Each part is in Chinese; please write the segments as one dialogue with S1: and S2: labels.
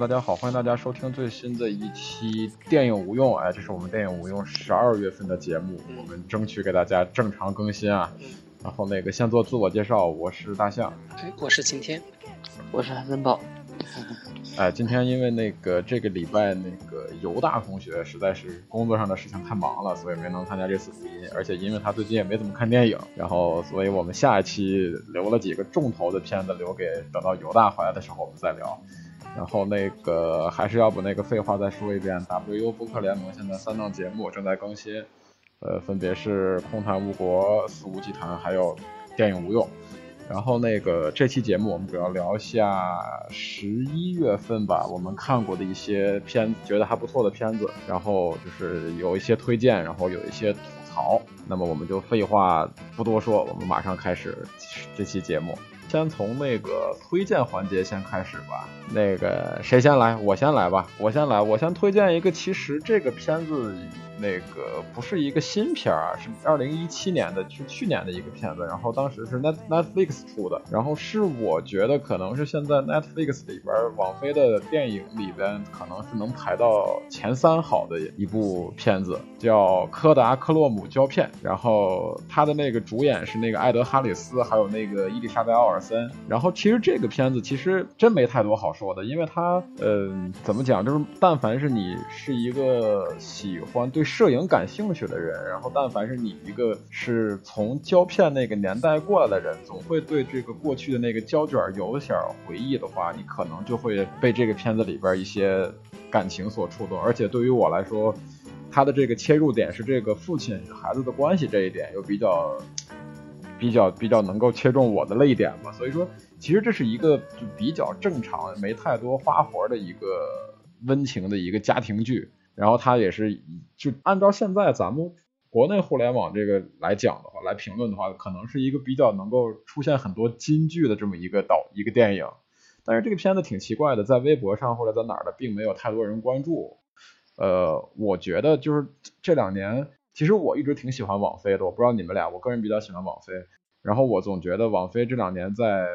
S1: 大家好，欢迎大家收听最新的一期电影无用。哎，这是我们电影无用十二月份的节目，我们争取给大家正常更新啊。然后那个先做自我介绍，我是大象，
S2: 哎，我是晴天，
S3: 我是韩森宝。
S1: 哎，今天因为那个这个礼拜那个犹大同学实在是工作上的事情太忙了，所以没能参加这次录音。而且因为他最近也没怎么看电影，然后所以我们下一期留了几个重头的片子，留给等到犹大回来的时候我们再聊。然后那个还是要不那个废话再说一遍，WU 播客联盟现在三档节目正在更新，呃，分别是《空谈误国》《肆无忌谈》还有《电影无用》。然后那个这期节目我们主要聊一下十一月份吧，我们看过的一些片，觉得还不错的片子，然后就是有一些推荐，然后有一些吐槽。那么我们就废话不多说，我们马上开始这期节目。先从那个推荐环节先开始吧。那个谁先来？我先来吧。我先来，我先推荐一个。其实这个片子。那个不是一个新片儿啊，是二零一七年的，是去年的一个片子。然后当时是 Net Netflix 出的，然后是我觉得可能是现在 Netflix 里边网飞的电影里边，可能是能排到前三好的一部片子，叫《柯达克洛姆胶片》。然后他的那个主演是那个艾德哈里斯，还有那个伊丽莎白奥尔森。然后其实这个片子其实真没太多好说的，因为它，嗯，怎么讲，就是但凡是你是一个喜欢对。摄影感兴趣的人，然后但凡是你一个是从胶片那个年代过来的人，总会对这个过去的那个胶卷有点回忆的话，你可能就会被这个片子里边一些感情所触动。而且对于我来说，他的这个切入点是这个父亲与孩子的关系这一点，又比较比较比较能够切中我的泪点吧。所以说，其实这是一个就比较正常、没太多花活的一个温情的一个家庭剧。然后他也是，就按照现在咱们国内互联网这个来讲的话，来评论的话，可能是一个比较能够出现很多金句的这么一个导一个电影。但是这个片子挺奇怪的，在微博上或者在哪儿的，并没有太多人关注。呃，我觉得就是这两年，其实我一直挺喜欢网飞的，我不知道你们俩，我个人比较喜欢网飞。然后我总觉得网飞这两年在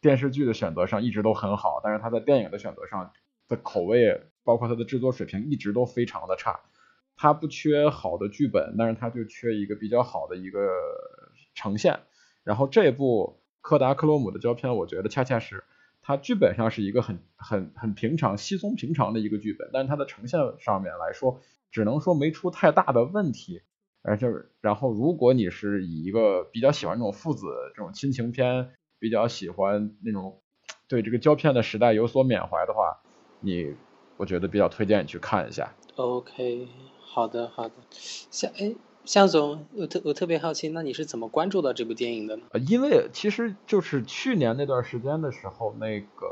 S1: 电视剧的选择上一直都很好，但是他在电影的选择上的口味。包括它的制作水平一直都非常的差，它不缺好的剧本，但是它就缺一个比较好的一个呈现。然后这部柯达克洛姆的胶片，我觉得恰恰是它剧本上是一个很很很平常、稀松平常的一个剧本，但是它的呈现上面来说，只能说没出太大的问题。而且，然后如果你是以一个比较喜欢这种父子这种亲情片，比较喜欢那种对这个胶片的时代有所缅怀的话，你。我觉得比较推荐你去看一下。
S2: OK，好的好的。向哎，向总，我特我特别好奇，那你是怎么关注到这部电影的呢？
S1: 呃，因为其实就是去年那段时间的时候，那个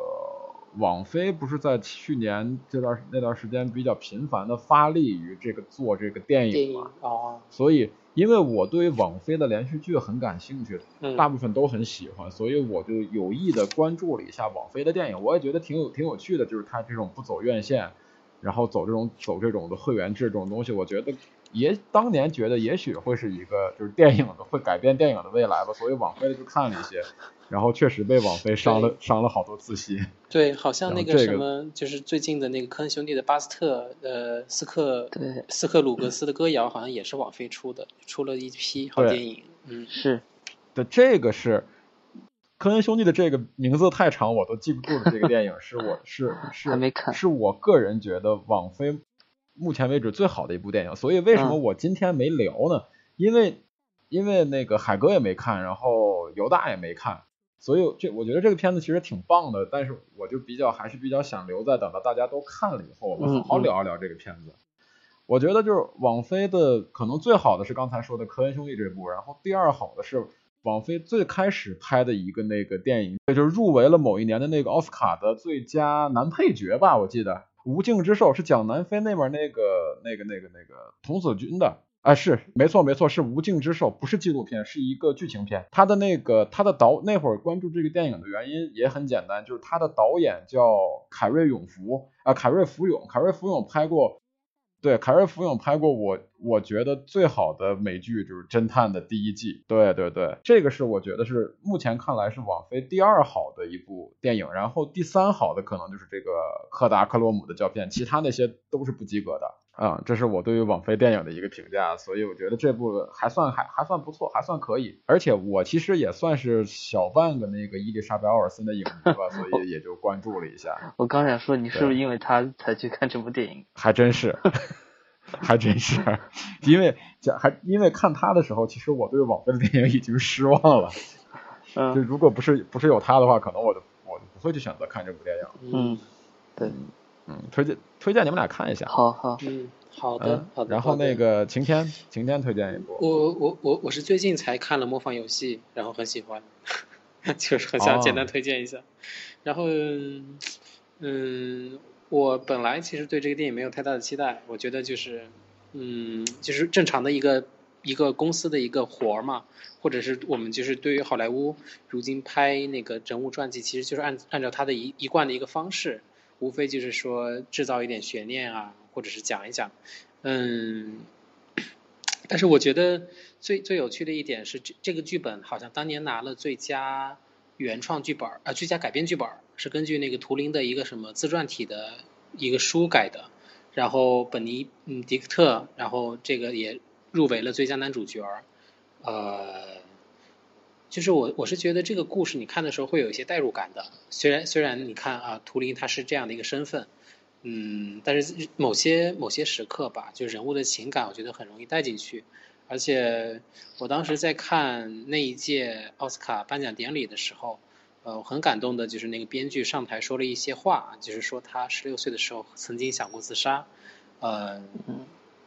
S1: 网飞不是在去年这段那段时间比较频繁的发力于这个做这个电影嘛？
S2: 哦。
S1: 所以。因为我对网飞的连续剧很感兴趣，大部分都很喜欢，所以我就有意的关注了一下网飞的电影。我也觉得挺有挺有趣的，就是它这种不走院线，然后走这种走这种的会员制这种东西，我觉得也当年觉得也许会是一个就是电影的会改变电影的未来吧，所以网飞的就看了一些。然后确实被网飞伤了伤了好多自信。
S2: 对，好像那个什么，就是最近的那个科恩兄弟的巴斯特，呃，斯克，
S3: 对，
S2: 斯克鲁格斯的歌谣，好像也是网飞出的，出了一批好电影。嗯，
S3: 是。
S1: 的，这个是科恩兄弟的这个名字太长，我都记不住的这个电影，是我是是
S3: 还没看，
S1: 是我个人觉得网飞目前为止最好的一部电影。所以为什么我今天没聊呢？因为因为那个海哥也没看，然后犹大也没看。所以这我觉得这个片子其实挺棒的，但是我就比较还是比较想留在等到大家都看了以后，我们好好聊一聊这个片子。我觉得就是网飞的可能最好的是刚才说的科恩兄弟这部，然后第二好的是网飞最开始拍的一个那个电影，也就是入围了某一年的那个奥斯卡的最佳男配角吧，我记得《无尽之兽》是讲南非那边那个那个那个那个童子军的。啊，是没错没错，是无尽之兽，不是纪录片，是一个剧情片。他的那个他的导那会儿关注这个电影的原因也很简单，就是他的导演叫凯瑞永福啊，凯瑞福永，凯瑞福永拍过对，凯瑞·福永拍过我我觉得最好的美剧就是《侦探》的第一季。对对对，这个是我觉得是目前看来是网飞第二好的一部电影，然后第三好的可能就是这个柯达克洛姆的胶片，其他那些都是不及格的啊。这是我对于网飞电影的一个评价，所以我觉得这部还算还还算不错，还算可以。而且我其实也算是小半个那个伊丽莎白·奥尔森的影迷吧，所以也就关注了一下。
S3: 我刚想说，你是不是因为他才去看这部电影？
S1: 还真是。还真是，因为讲还因为看他的时候，其实我对网飞的电影已经失望了。
S3: 嗯，
S1: 就如果不是不是有他的话，可能我就我就不会去选择看这部电影。
S3: 嗯，对，
S1: 嗯，推荐推荐你们俩看一下。
S3: 好好，
S2: 嗯，好的好的。
S1: 然后那个晴天晴天推荐一部。
S2: 我我我我是最近才看了《模仿游戏》，然后很喜欢，就是很想简单推荐一下。然后嗯。我本来其实对这个电影没有太大的期待，我觉得就是，嗯，就是正常的一个一个公司的一个活儿嘛，或者是我们就是对于好莱坞如今拍那个人物传记，其实就是按按照他的一一贯的一个方式，无非就是说制造一点悬念啊，或者是讲一讲，嗯，但是我觉得最最有趣的一点是这这个剧本好像当年拿了最佳原创剧本啊，最佳改编剧本。是根据那个图灵的一个什么自传体的一个书改的，然后本尼嗯迪克特，然后这个也入围了最佳男主角呃，就是我我是觉得这个故事你看的时候会有一些代入感的，虽然虽然你看啊图灵他是这样的一个身份，嗯，但是某些某些时刻吧，就人物的情感，我觉得很容易带进去，而且我当时在看那一届奥斯卡颁奖典礼的时候。呃，我很感动的就是那个编剧上台说了一些话，就是说他十六岁的时候曾经想过自杀，呃，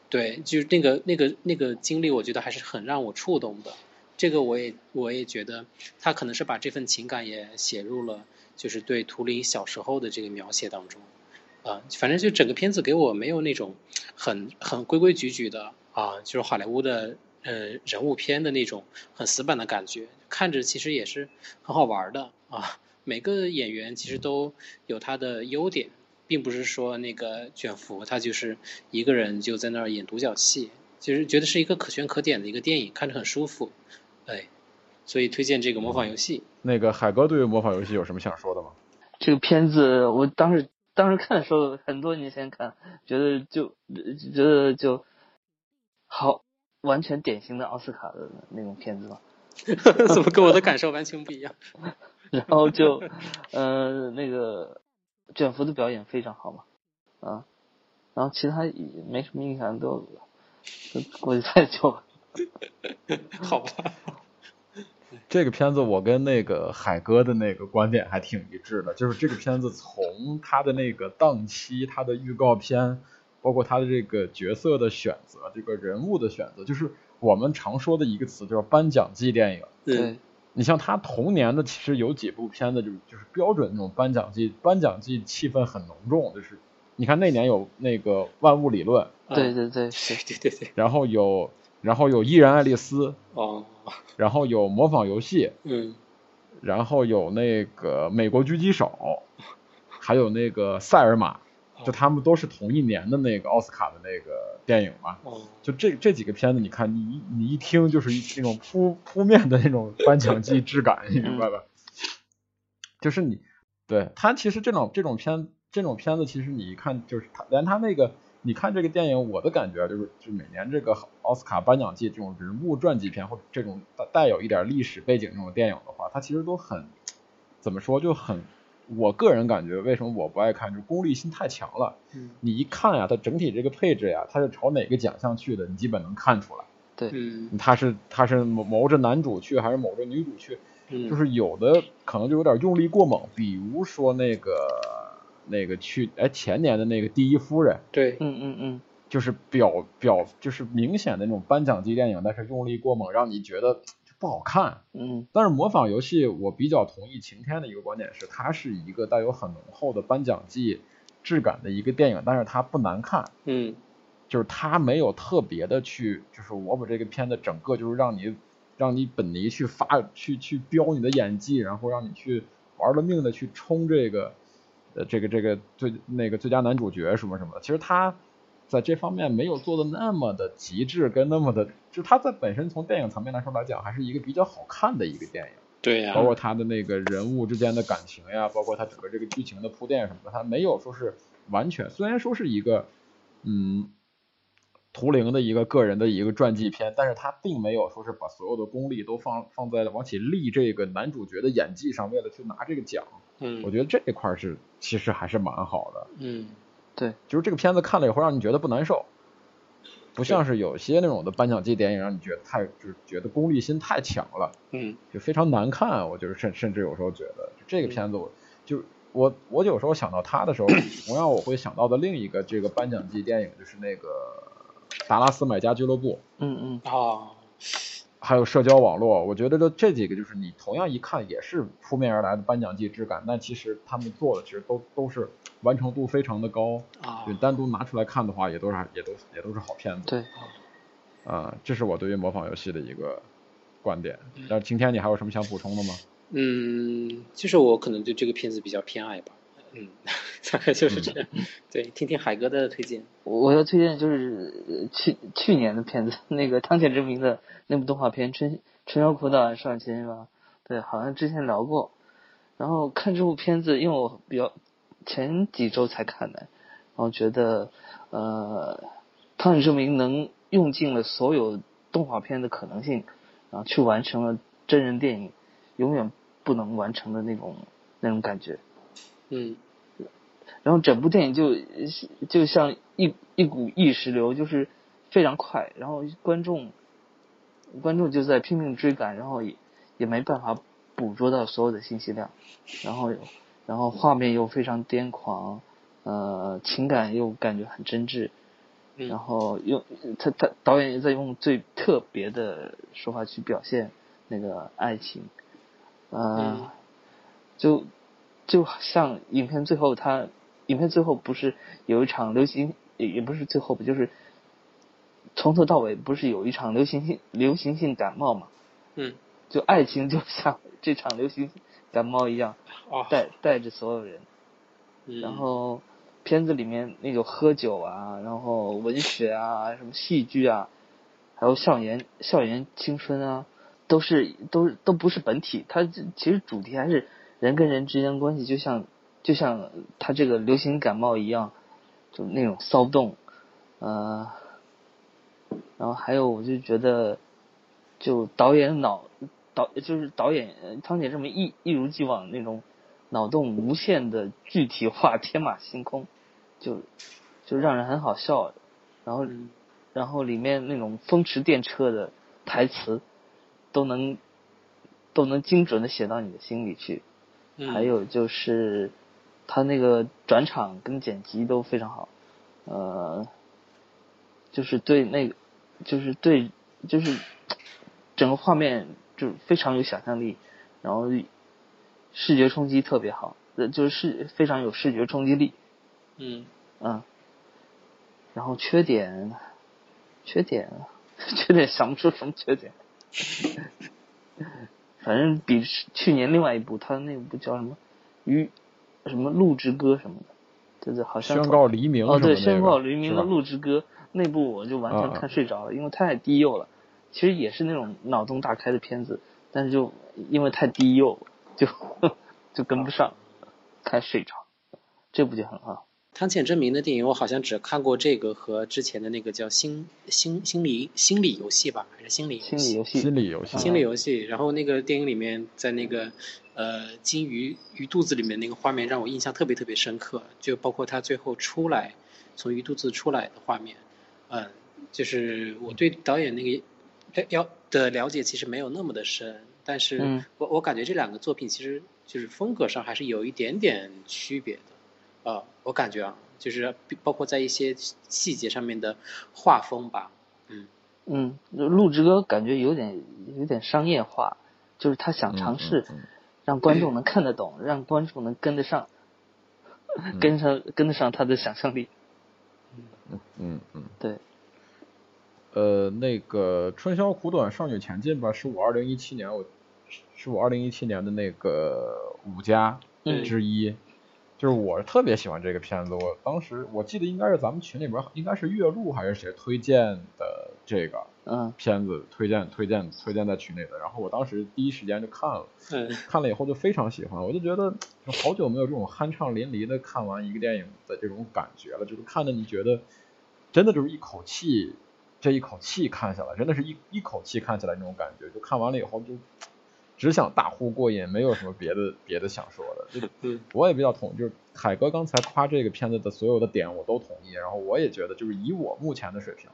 S2: 对，就是那个那个那个经历，我觉得还是很让我触动的。这个我也我也觉得他可能是把这份情感也写入了，就是对图灵小时候的这个描写当中，啊，反正就整个片子给我没有那种很很规规矩矩的啊，就是好莱坞的。呃，人物片的那种很死板的感觉，看着其实也是很好玩的啊。每个演员其实都有他的优点，并不是说那个卷福他就是一个人就在那儿演独角戏，其实觉得是一个可圈可点的一个电影，看着很舒服。哎，所以推荐这个模仿游戏。
S1: 那个海哥对于模仿游戏有什么想说的吗？
S3: 这个片子我当时当时看的时候，很多年前看，觉得就觉得就好。完全典型的奥斯卡的那种片子吧，
S2: 怎么跟我的感受完全不一样？
S3: 然后就，呃，那个卷福的表演非常好嘛，啊，然后其他没什么印象，都都过去太久了。
S2: 好吧。
S1: 这个片子我跟那个海哥的那个观点还挺一致的，就是这个片子从他的那个档期，他的预告片。包括他的这个角色的选择，这个人物的选择，就是我们常说的一个词，叫颁奖季电影。
S3: 对，
S1: 你像他同年的，其实有几部片子，就是就是标准那种颁奖季，颁奖季气氛很浓重。就是你看那年有那个《万物理论》，
S3: 对对对
S2: 对对对，
S1: 然后有然后有《伊人爱丽丝》，
S2: 哦，
S1: 然后有《模仿游戏》，
S2: 嗯，
S1: 然后有那个《美国狙击手》，还有那个《塞尔玛》。就他们都是同一年的那个奥斯卡的那个电影嘛，就这这几个片子，你看你你一听就是那种扑扑面的那种颁奖季质感，你明白吧？就是你对他其实这种这种片这种片子，其实你一看就是他连他那个你看这个电影，我的感觉就是就每年这个奥斯卡颁奖季这种人物传记片或者这种带带有一点历史背景这种电影的话，它其实都很怎么说就很。我个人感觉，为什么我不爱看？就是功利心太强了。
S2: 嗯，
S1: 你一看呀，它整体这个配置呀，它是朝哪个奖项去的，你基本能看出来。
S3: 对，
S2: 嗯，
S1: 它是它是谋谋着男主去，还是谋着女主去？
S2: 嗯，
S1: 就是有的可能就有点用力过猛，比如说那个那个去哎前年的那个第一夫人。
S2: 对，
S3: 嗯嗯嗯，
S1: 就是表表就是明显的那种颁奖季电影，但是用力过猛，让你觉得。不好看，
S3: 嗯，
S1: 但是模仿游戏，我比较同意晴天的一个观点是，它是一个带有很浓厚的颁奖季质感的一个电影，但是它不难看，
S2: 嗯，
S1: 就是它没有特别的去，就是我把这个片子整个就是让你让你本尼去发去去飙你的演技，然后让你去玩了命的去冲这个呃这个这个最那个最佳男主角什么什么的，其实他在这方面没有做的那么的极致，跟那么的，就他在本身从电影层面来说来讲，还是一个比较好看的一个电影。
S2: 对呀、
S1: 包括他的那个人物之间的感情呀，包括他整个这个剧情的铺垫什么的，他没有说是完全，虽然说是一个嗯图灵的一个个人的一个传记片，但是他并没有说是把所有的功力都放放在往起立这个男主角的演技上，为了去拿这个奖。
S2: 嗯，
S1: 我觉得这一块是其实还是蛮好的，
S2: 嗯
S3: 对，
S1: 就是这个片子看了以后让你觉得不难受。不像是有些那种的颁奖季电影，让你觉得太就是觉得功利心太强了。
S2: 嗯。
S1: 就非常难看，我就是甚甚至有时候觉得这个片子我，就我我有时候想到他的时候，同样我会想到的另一个这个颁奖季电影就是那个《达拉斯买家俱乐部》，
S3: 嗯嗯，
S2: 哦，
S1: 还有社交网络，我觉得这这几个就是你同样一看也是扑面而来的颁奖季质感，但其实他们做的其实都都是完成度非常的高，
S2: 啊
S1: 就单独拿出来看的话，也都是也都也都是好片子。
S3: 对，
S1: 啊、这是我对于模仿游戏的一个观点。但是今天你还有什么想补充的吗？
S2: 嗯，就是我可能对这个片子比较偏爱吧，嗯，大 概就是这样。对，听听海哥的推荐。
S3: 我要推荐就是呃去去年的片子，那个汤浅之明的那部动画片《春春宵苦短少年是吧？对，好像之前聊过。然后看这部片子，因为我比较前几周才看的，然后觉得呃，汤浅之明能用尽了所有动画片的可能性，然后去完成了真人电影永远不能完成的那种那种感觉。
S2: 嗯
S3: 然后整部电影就就像一一股意识流，就是非常快，然后观众观众就在拼命追赶，然后也也没办法捕捉到所有的信息量，然后然后画面又非常癫狂，呃，情感又感觉很真挚，
S2: 嗯。
S3: 然后用他他导演也在用最特别的说法去表现那个爱情，呃，
S2: 嗯。
S3: 就就像影片最后他影片最后不是有一场流行也也不是最后吧，就是从头到尾不是有一场流行性流行性感冒嘛？
S2: 嗯
S3: 就爱情就像 这场流行感冒一样，
S2: 哦，
S3: 带带着所有人。
S2: 嗯
S3: 然后片子里面那种喝酒啊，然后文学啊，什么戏剧啊，还有校园校园青春啊，都是都都不是本体，它其实主题还是人跟人之间的关系，就像就像他这个流行感冒一样，就那种骚动，呃，然后还有我就觉得，就导演脑导就是导演呃汤姐这么一一如既往那种脑洞无限的具体化、天马行空，就就让人很好笑。然后
S2: 嗯
S3: 然后里面那种风驰电掣的台词，都能都能精准的写到你的心里去。
S2: 嗯。
S3: 还有就是他那个转场跟剪辑都非常好，呃，就是对那个就是对就是整个画面就非常有想象力，然后视觉冲击特别好，呃，就是视非常有视觉冲击力，
S2: 嗯。
S3: 嗯，然后缺点，缺点，缺点想不出什么缺点，反正比去年另外一部，他那部叫什么《鱼什么鹿之歌》什么的，对对，好像
S1: 宣告黎明
S3: 哦，对，宣告黎明的鹿之歌》那部我就完全看睡着了，因为太低幼了。其实也是那种脑洞大开的片子，但是就因为太低幼，就 就跟不上，太睡着。这部就很好。
S2: 汤浅证明的电影，我好像只看过这个和之前的那个叫心心心理心理游戏吧，还是心理
S3: 心理游戏，
S1: 心理游戏，
S2: 心理游戏。然后那个电影里面，在那个呃金鱼鱼肚子里面那个画面让我印象特别特别深刻，就包括他最后出来从鱼肚子出来的画面，嗯，就是我对导演那个要的了解其实没有那么的深，但是
S3: 嗯
S2: 我我感觉这两个作品其实就是风格上还是有一点点区别的。呃，我感觉啊，就是包括在一些细节上面的画风吧，嗯
S3: 嗯，《陆之歌》感觉有点有点商业化，就是他想尝试
S1: 嗯
S3: 让观众能看得懂，让观众能跟得上，
S1: 嗯
S3: 跟上跟得上他的想象力。
S1: 嗯嗯嗯，
S3: 对，
S1: 呃，那个《春宵苦短，少女前进吧》是我二零一七年我是我二零一七年的那个五家
S3: 嗯
S1: 之一。就是我特别喜欢这个片子，我当时我记得应该是咱们群里边应该是岳路还是谁推荐的这个
S3: 嗯。
S1: 片子，推荐推荐推荐在群里的，然后我当时第一时间就看了，
S2: 嗯
S1: 看了以后就非常喜欢，我就觉得就好久没有这种酣畅淋漓的看完一个电影的这种感觉了，就是看的你觉得真的就是一口气，这一口气看下来，真的是一一口气看下来那种感觉，就看完了以后就只想大呼过瘾，没有什么别的别的想说的。就
S2: 嗯
S1: 我也比较同意，就是海哥刚才夸这个片子的所有的点我都同意，然后我也觉得就是以我目前的水平，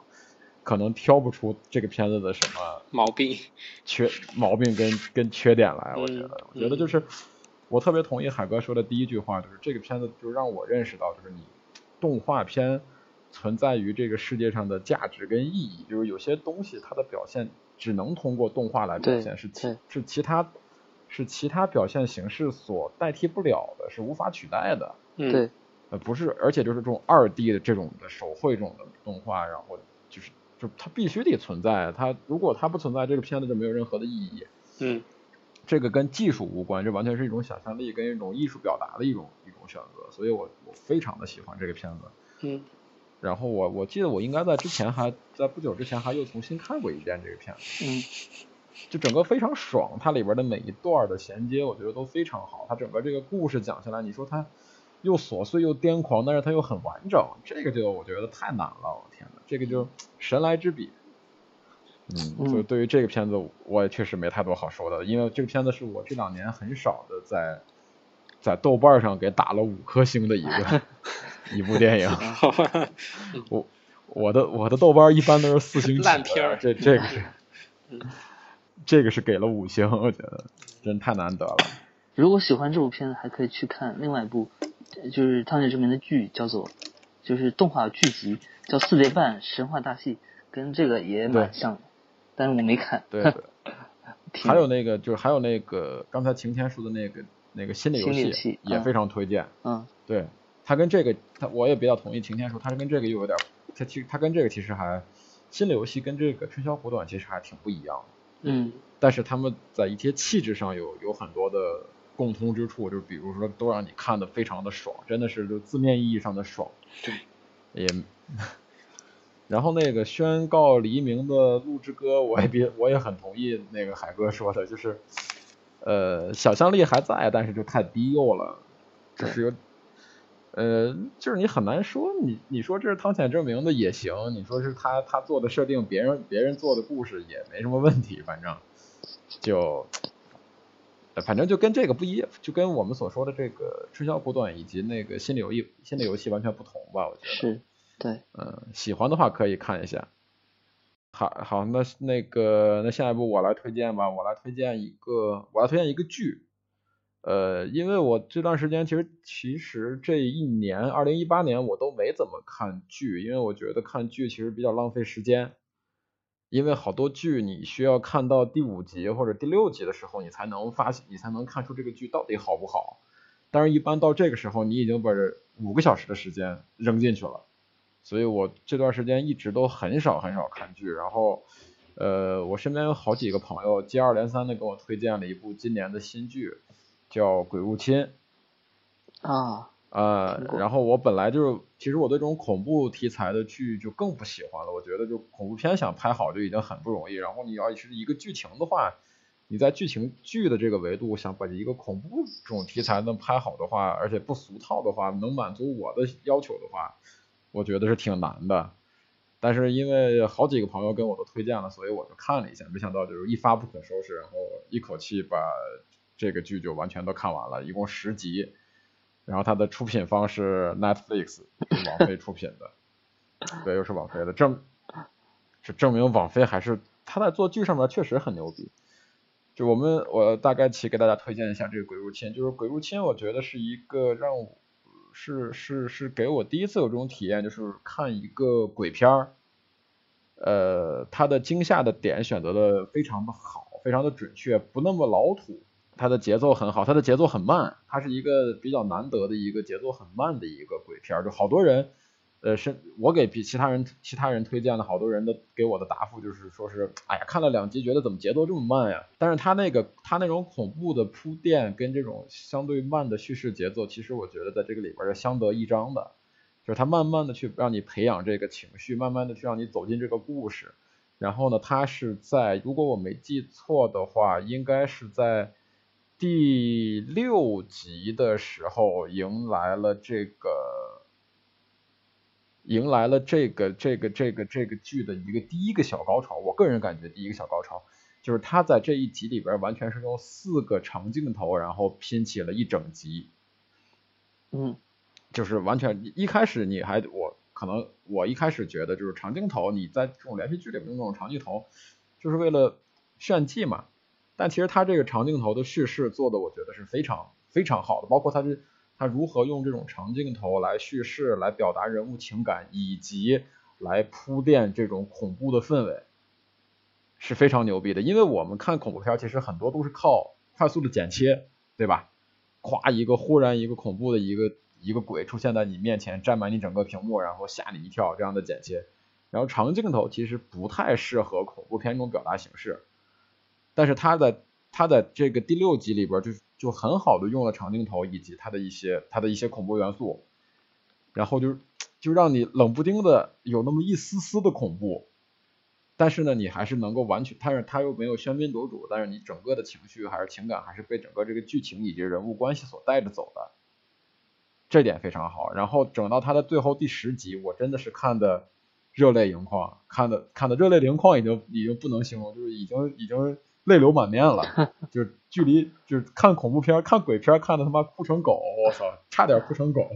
S1: 可能挑不出这个片子的什么
S2: 毛病，
S1: 缺毛病跟跟缺点来，我觉
S2: 嗯
S1: 得，我觉得就是我特别同意海哥说的第一句话，就是这个片子就让我认识到，就是你动画片存在于这个世界上的价值跟意义，就是有些东西它的表现只能通过动画来表现，是其是其他是其他表现形式所代替不了的，是无法取代的。
S2: 嗯
S3: 对，
S1: 呃，不是，而且就是这种二 D 的这种的手绘这种的动画，然后就是就它必须得存在，它如果它不存在，这个片子就没有任何的意义。
S2: 嗯
S1: 这个跟技术无关，这完全是一种想象力跟一种艺术表达的一种一种选择，所以我我非常的喜欢这个片子。
S2: 嗯
S1: 然后我我记得我应该在之前还在不久之前还又重新看过一遍这个片子，
S3: 嗯
S1: 就整个非常爽，它里边的每一段的衔接我觉得都非常好，它整个这个故事讲下来，你说它又琐碎又癫狂，但是它又很完整，这个就我觉得太难了，我天呐，这个就神来之笔。嗯，
S3: 嗯
S1: 所以对于这个片子，我也确实没太多好说的，因为这个片子是我这两年很少的在在豆瓣上给打了五颗星的一个 一部电影。我我的我的豆瓣一般都是四星起
S2: 烂片儿
S1: 这这个是
S2: 嗯
S1: 这个是给了五星，我觉得真太难得了。
S3: 如果喜欢这部片子，还可以去看另外一部，呃就是汤浅之明的剧，叫做就是动画剧集，叫《四叠半神话大戏》，跟这个也蛮像的，但是我没看。
S1: 对对，还有那个就是还有那个刚才晴天说的那个那个心理游戏也非常推荐。
S3: 嗯
S1: 对，它跟这个它我也比较同意晴天说，它是跟这个又有点，它其实它跟这个其实还心理游戏跟这个春宵苦短其实还挺不一样的。
S2: 嗯
S1: 但是他们在一些气质上有有很多的共通之处，就是比如说都让你看的非常的爽，真的是就字面意义上的爽。
S2: 对，
S1: 也，然后那个宣告黎明的录制歌，我也比我也很同意那个海哥说的，就是，呃，想象力还在，但是就太低幼了，就是有。呃，就是你很难说，你你说这是汤浅证明的也行，你说是他他做的设定，别人别人做的故事也没什么问题，反正就，呃反正就跟这个不一样，就跟我们所说的这个春宵苦短以及那个心理游戏心理游戏完全不同吧，我觉得。
S3: 是，对，
S1: 嗯，喜欢的话可以看一下。好，好，那那个那下一步我来推荐吧，我来推荐一个，我来推荐一个剧。呃，因为我这段时间其实其实这一年，二零一八年我都没怎么看剧，因为我觉得看剧其实比较浪费时间。因为好多剧你需要看到第五集或者第六集的时候，你才能发现，你才能看出这个剧到底好不好。但是，一般到这个时候，你已经把这五个小时的时间扔进去了。所以我这段时间一直都很少很少看剧，然后，呃，我身边有好几个朋友接二连三的给我推荐了一部今年的新剧，叫《鬼入侵》。
S3: 啊，
S1: 呃然后我本来就是，其实我对这种恐怖题材的剧就更不喜欢了。我觉得就恐怖片想拍好就已经很不容易，然后你要是一个剧情的话，你在剧情剧的这个维度想把一个恐怖这种题材能拍好的话，而且不俗套的话，能满足我的要求的话，我觉得是挺难的。但是因为好几个朋友跟我都推荐了，所以我就看了一下，没想到就是一发不可收拾，然后一口气把这个剧就完全都看完了，一共十集。然后它的出品方是 Netflix，是网飞出品的，对，又是网飞的，证是证明网飞还是他在做剧上面确实很牛逼。就我们我大概其给大家推荐一下这个《鬼入侵》，就是《鬼入侵》，我觉得是一个让我是是是给我第一次有这种体验，就是看一个鬼片儿，呃，它的惊吓的点选择的非常的好，非常的准确，不那么老土。它的节奏很好，它的节奏很慢，它是一个比较难得的一个节奏很慢的一个鬼片儿。就好多人呃，是我给比其他人其他人推荐的，好多人的给我的答复就是说是，哎呀，看了两集觉得怎么节奏这么慢呀？但是他那个他那种恐怖的铺垫跟这种相对慢的叙事节奏，其实我觉得在这个里边是相得益彰的，就是他慢慢的去让你培养这个情绪，慢慢的去让你走进这个故事。然后呢，他是在如果我没记错的话，应该是在第六集的时候迎来了这个，迎来了这个这个这个这个剧的一个第一个小高潮。我个人感觉第一个小高潮就是他在这一集里边完全是用四个长镜头，然后拼起了一整集。
S3: 嗯，
S1: 就是完全一开始你还我。可能我一开始觉得就是长镜头，你在这种连续剧里面用这种长镜头，就是为了炫技嘛。但其实他这个长镜头的叙事做的，我觉得是非常非常好的。包括他是他如何用这种长镜头来叙事，来表达人物情感，以及来铺垫这种恐怖的氛围，是非常牛逼的。因为我们看恐怖片，其实很多都是靠快速的剪切，对吧？咵一个忽然一个恐怖的一个。一个鬼出现在你面前，占满你整个屏幕，然后吓你一跳，这样的剪切。然后长镜头其实不太适合恐怖片这种表达形式，但是他的他的这个第六集里边就就很好的用了长镜头以及它的一些它的一些恐怖元素，然后就就让你冷不丁的有那么一丝丝的恐怖，但是呢你还是能够完全，但是它又没有喧宾夺主，但是你整个的情绪还是情感还是被整个这个剧情以及人物关系所带着走的。这点非常好，然后整到它的最后第十集，我真的是看的热泪盈眶，看的看的热泪盈眶已经已经不能形容，就是已经已经泪流满面了，就是距离就是看恐怖片看鬼片看的他妈哭成狗，我操，差点哭成狗。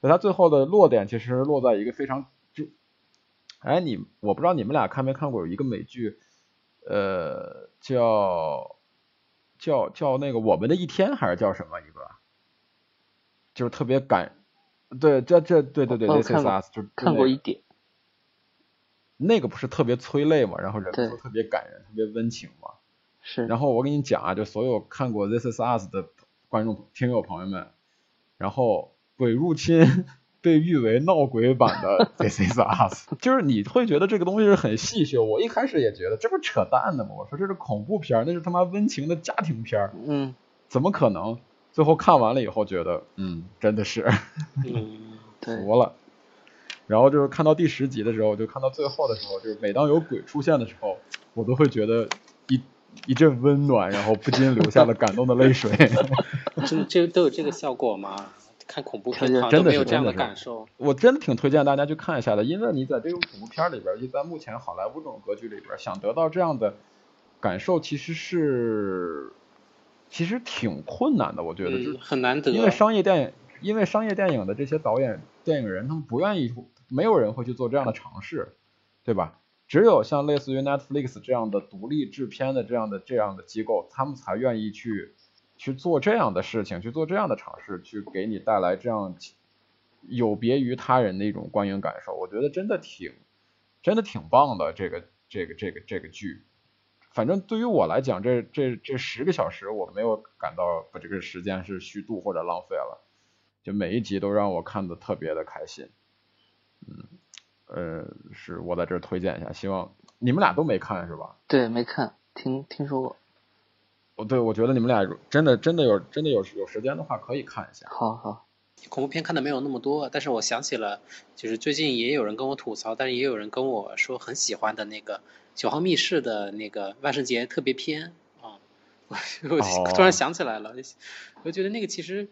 S1: 他最后的落点其实落在一个非常就，哎你我不知道你们俩看没看过有一个美剧，呃叫叫叫那个我们的一天还是叫什么一个？就是特别感，对，这这对对对，This is us，就
S3: 看过一点。
S1: 那个不是特别催泪嘛，然后人物特别感人，特别温情嘛。
S3: 是。
S1: 然后我跟你讲啊，就所有看过 This is us 的观众听友朋友们，然后鬼入侵 被誉为闹鬼版的 This is us，就是你会觉得这个东西是很戏谑。我一开始也觉得这不扯淡的吗？我说这是恐怖片，那是他妈温情的家庭片。
S3: 嗯。
S1: 怎么可能？最后看完了以后，觉得嗯，真的是，服了。然后就是看到第十集的时候，就看到最后的时候，就是每当有鬼出现的时候，我都会觉得一一阵温暖，然后不禁流下了感动的泪水。
S2: 这这都有这个效果吗？看恐怖片
S1: 真的
S2: 有这样
S1: 的
S2: 感受。
S1: 我真的挺推荐大家去看一下的，因为你在这种恐怖片里边，就在目前好莱坞这种格局里边，想得到这样的感受，其实是。其实挺困难的，我觉得就
S2: 很难得，
S1: 因为商业电影，因为商业电影的这些导演、电影人，他们不愿意，没有人会去做这样的尝试，对吧？只有像类似于 Netflix 这样的独立制片的这样的这样的机构，他们才愿意去去做这样的事情，去做这样的尝试，去给你带来这样有别于他人的一种观影感受。我觉得真的挺，真的挺棒的，这个这个这个这个剧。反正对于我来讲，这这这十个小时我没有感到把这个时间是虚度或者浪费了，就每一集都让我看的特别的开心。嗯，呃，是我在这推荐一下，希望你们俩都没看是吧？
S3: 对，没看，听听说过。
S1: 哦，对，我觉得你们俩真的真的有真的有有时间的话可以看一下。
S3: 好好。
S2: 恐怖片看的没有那么多，但是我想起了，就是最近也有人跟我吐槽，但是也有人跟我说很喜欢的那个。九号密室的那个万圣节特别篇啊，我突然想起来了，我觉得那个其实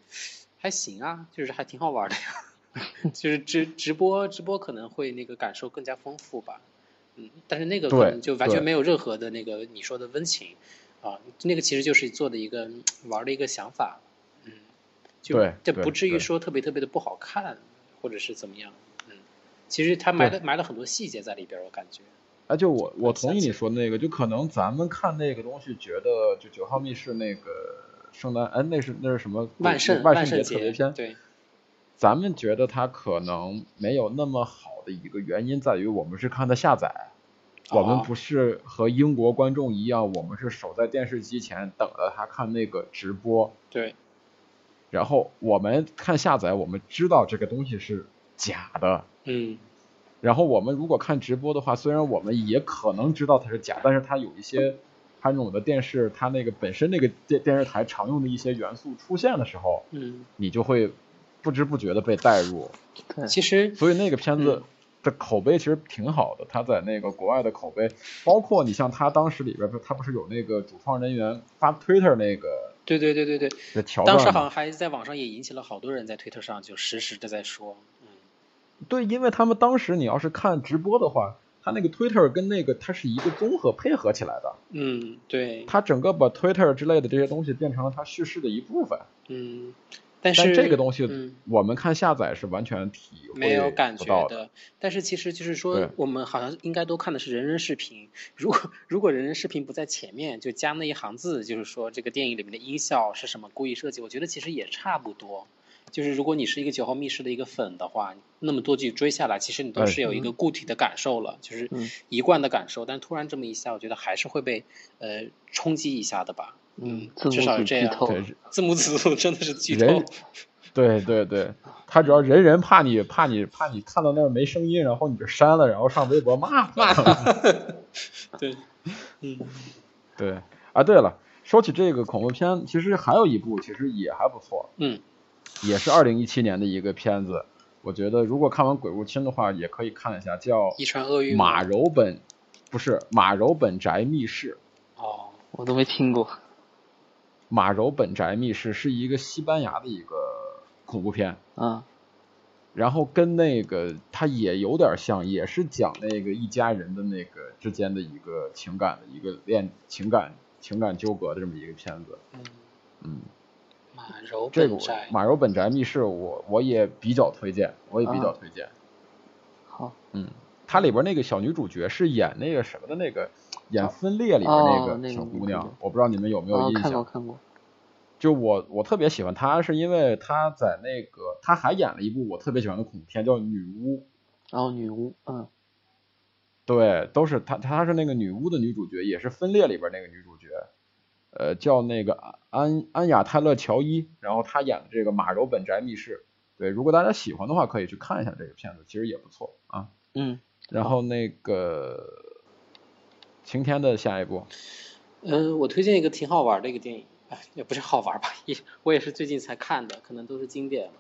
S2: 还行啊，就是还挺好玩的呀，就是直直播直播可能会那个感受更加丰富吧，嗯，但是那个可能就完全没有任何的那个你说的温情啊，那个其实就是做的一个玩的一个想法，嗯，就这不至于说特别特别的不好看或者是怎么样，嗯，其实他埋了埋了很多细节在里边，我感觉。
S1: 啊，就我我同意你说的那个，就可能咱们看那个东西，觉得就九号密室那个圣诞，哎，那是那是什么
S2: 万圣
S1: 万圣节特别篇？
S2: 对，
S1: 咱们觉得它可能没有那么好的一个原因在于，我们是看的下载，我们不是和英国观众一样，我们是守在电视机前等着他看那个直播。
S2: 对，
S1: 然后我们看下载，我们知道这个东西是假的。
S2: 嗯
S1: 然后我们如果看直播的话，虽然我们也可能知道它是假，但是它有一些它那种的电视，它那个本身那个电电视台常用的一些元素出现的时候，
S2: 嗯，
S1: 你就会不知不觉的被带入。
S3: 对，
S2: 其实
S1: 所以那个片子
S2: 嗯
S1: 的口碑其实挺好的，它在那个国外的口碑，包括你像他当时里边他，不是有那个主创人员发 Twitter 那个
S2: 对对对对对，当时好像还在网上也引起了好多人在推特上就实时的在说，嗯
S1: 对，因为他们当时你要是看直播的话，他那个 Twitter 跟那个它是一个综合配合起来的，
S2: 嗯对，
S1: 他整个把 Twitter 之类的这些东西变成了他叙事的一部分。
S2: 嗯，但
S1: 但
S2: 是
S1: 这个东西
S2: 嗯
S1: 我们看下载是完全体会
S2: 没有感觉
S1: 的。
S2: 但是其实就是说，我们好像应该都看的是人人视频。如果如果人人视频不在前面，就加那一行字，就是说这个电影里面的音效是什么故意设计，我觉得其实也差不多。就是如果你是一个九号密室的一个粉的话，那么多剧追下来，其实你都
S1: 哎
S2: 是有一个固体的感受了，就是
S3: 嗯
S2: 一贯的感受。但突然这么一下，我觉得还是会被呃冲击一下的吧。
S3: 嗯，字
S2: 至少是这样。
S3: 剧透
S1: 对，
S2: 字幕组 真的是剧透
S1: 人。对对对，他主要人人怕你怕你怕你看到那儿没声音，然后你就删了，然后上微博骂
S2: 骂
S1: 他。
S2: 对，嗯
S1: 对啊，对了，说起这个恐怖片，其实还有一部其实也还不错，
S2: 嗯
S1: 也是二零一七年的一个片子。我觉得如果看完《鬼入侵》的话，也可以看一下，叫
S2: 遗传厄运《
S1: 马柔本》，不是《马柔本宅密室》。
S2: 哦，
S3: 我都没听过。
S1: 马柔本宅密室是一个西班牙的一个恐怖片，
S3: 啊，
S1: 然后跟那个它也有点像，也是讲那个一家人的那个之间的一个情感的一个恋情感情感纠葛的这么一个片子。
S2: 嗯，
S1: 嗯，
S2: 马柔
S1: 这个我
S2: 本宅，
S1: 马柔本宅密室我我也比较推荐，我也比较
S3: 啊
S1: 推荐。
S3: 好，
S1: 嗯，它里边那个小女主角是演那个什么的那个演《分裂》里边那
S3: 哦
S1: 个小姑娘
S3: 角，
S1: 我不知道你们有没有
S3: 哦，
S1: 印象？
S3: 看过看过。
S1: 就我我特别喜欢她，是因为她在那个她还演了一部我特别喜欢的恐怖片，叫《女巫》。
S3: 然后女巫，嗯，
S1: 对，都是她，她是那个女巫的女主角，也是《分裂》里边那个女主角，呃，叫那个安安雅泰勒乔伊，然后她演的这个马柔本宅密室。对，如果大家喜欢的话，可以去看一下这个片子，其实也不错啊。
S3: 嗯，
S1: 然后那个晴天的下一部，
S2: 嗯，我推荐一个挺好玩的一个电影，也不是好玩吧，也我也是最近才看的，可能都是经典。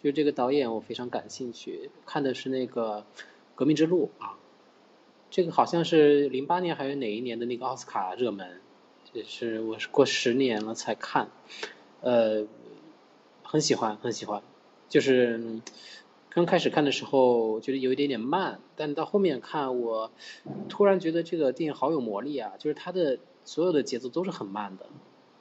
S2: 就这个导演我非常感兴趣，看的是那个《革命之路》啊，这个好像是零八年还是哪一年的那个奥斯卡热门，就是我是过十年了才看，呃，很喜欢很喜欢，就是刚开始看的时候觉得有一点点慢，但到后面看我突然觉得这个电影好有魔力啊，就是它的所有的节奏都是很慢的，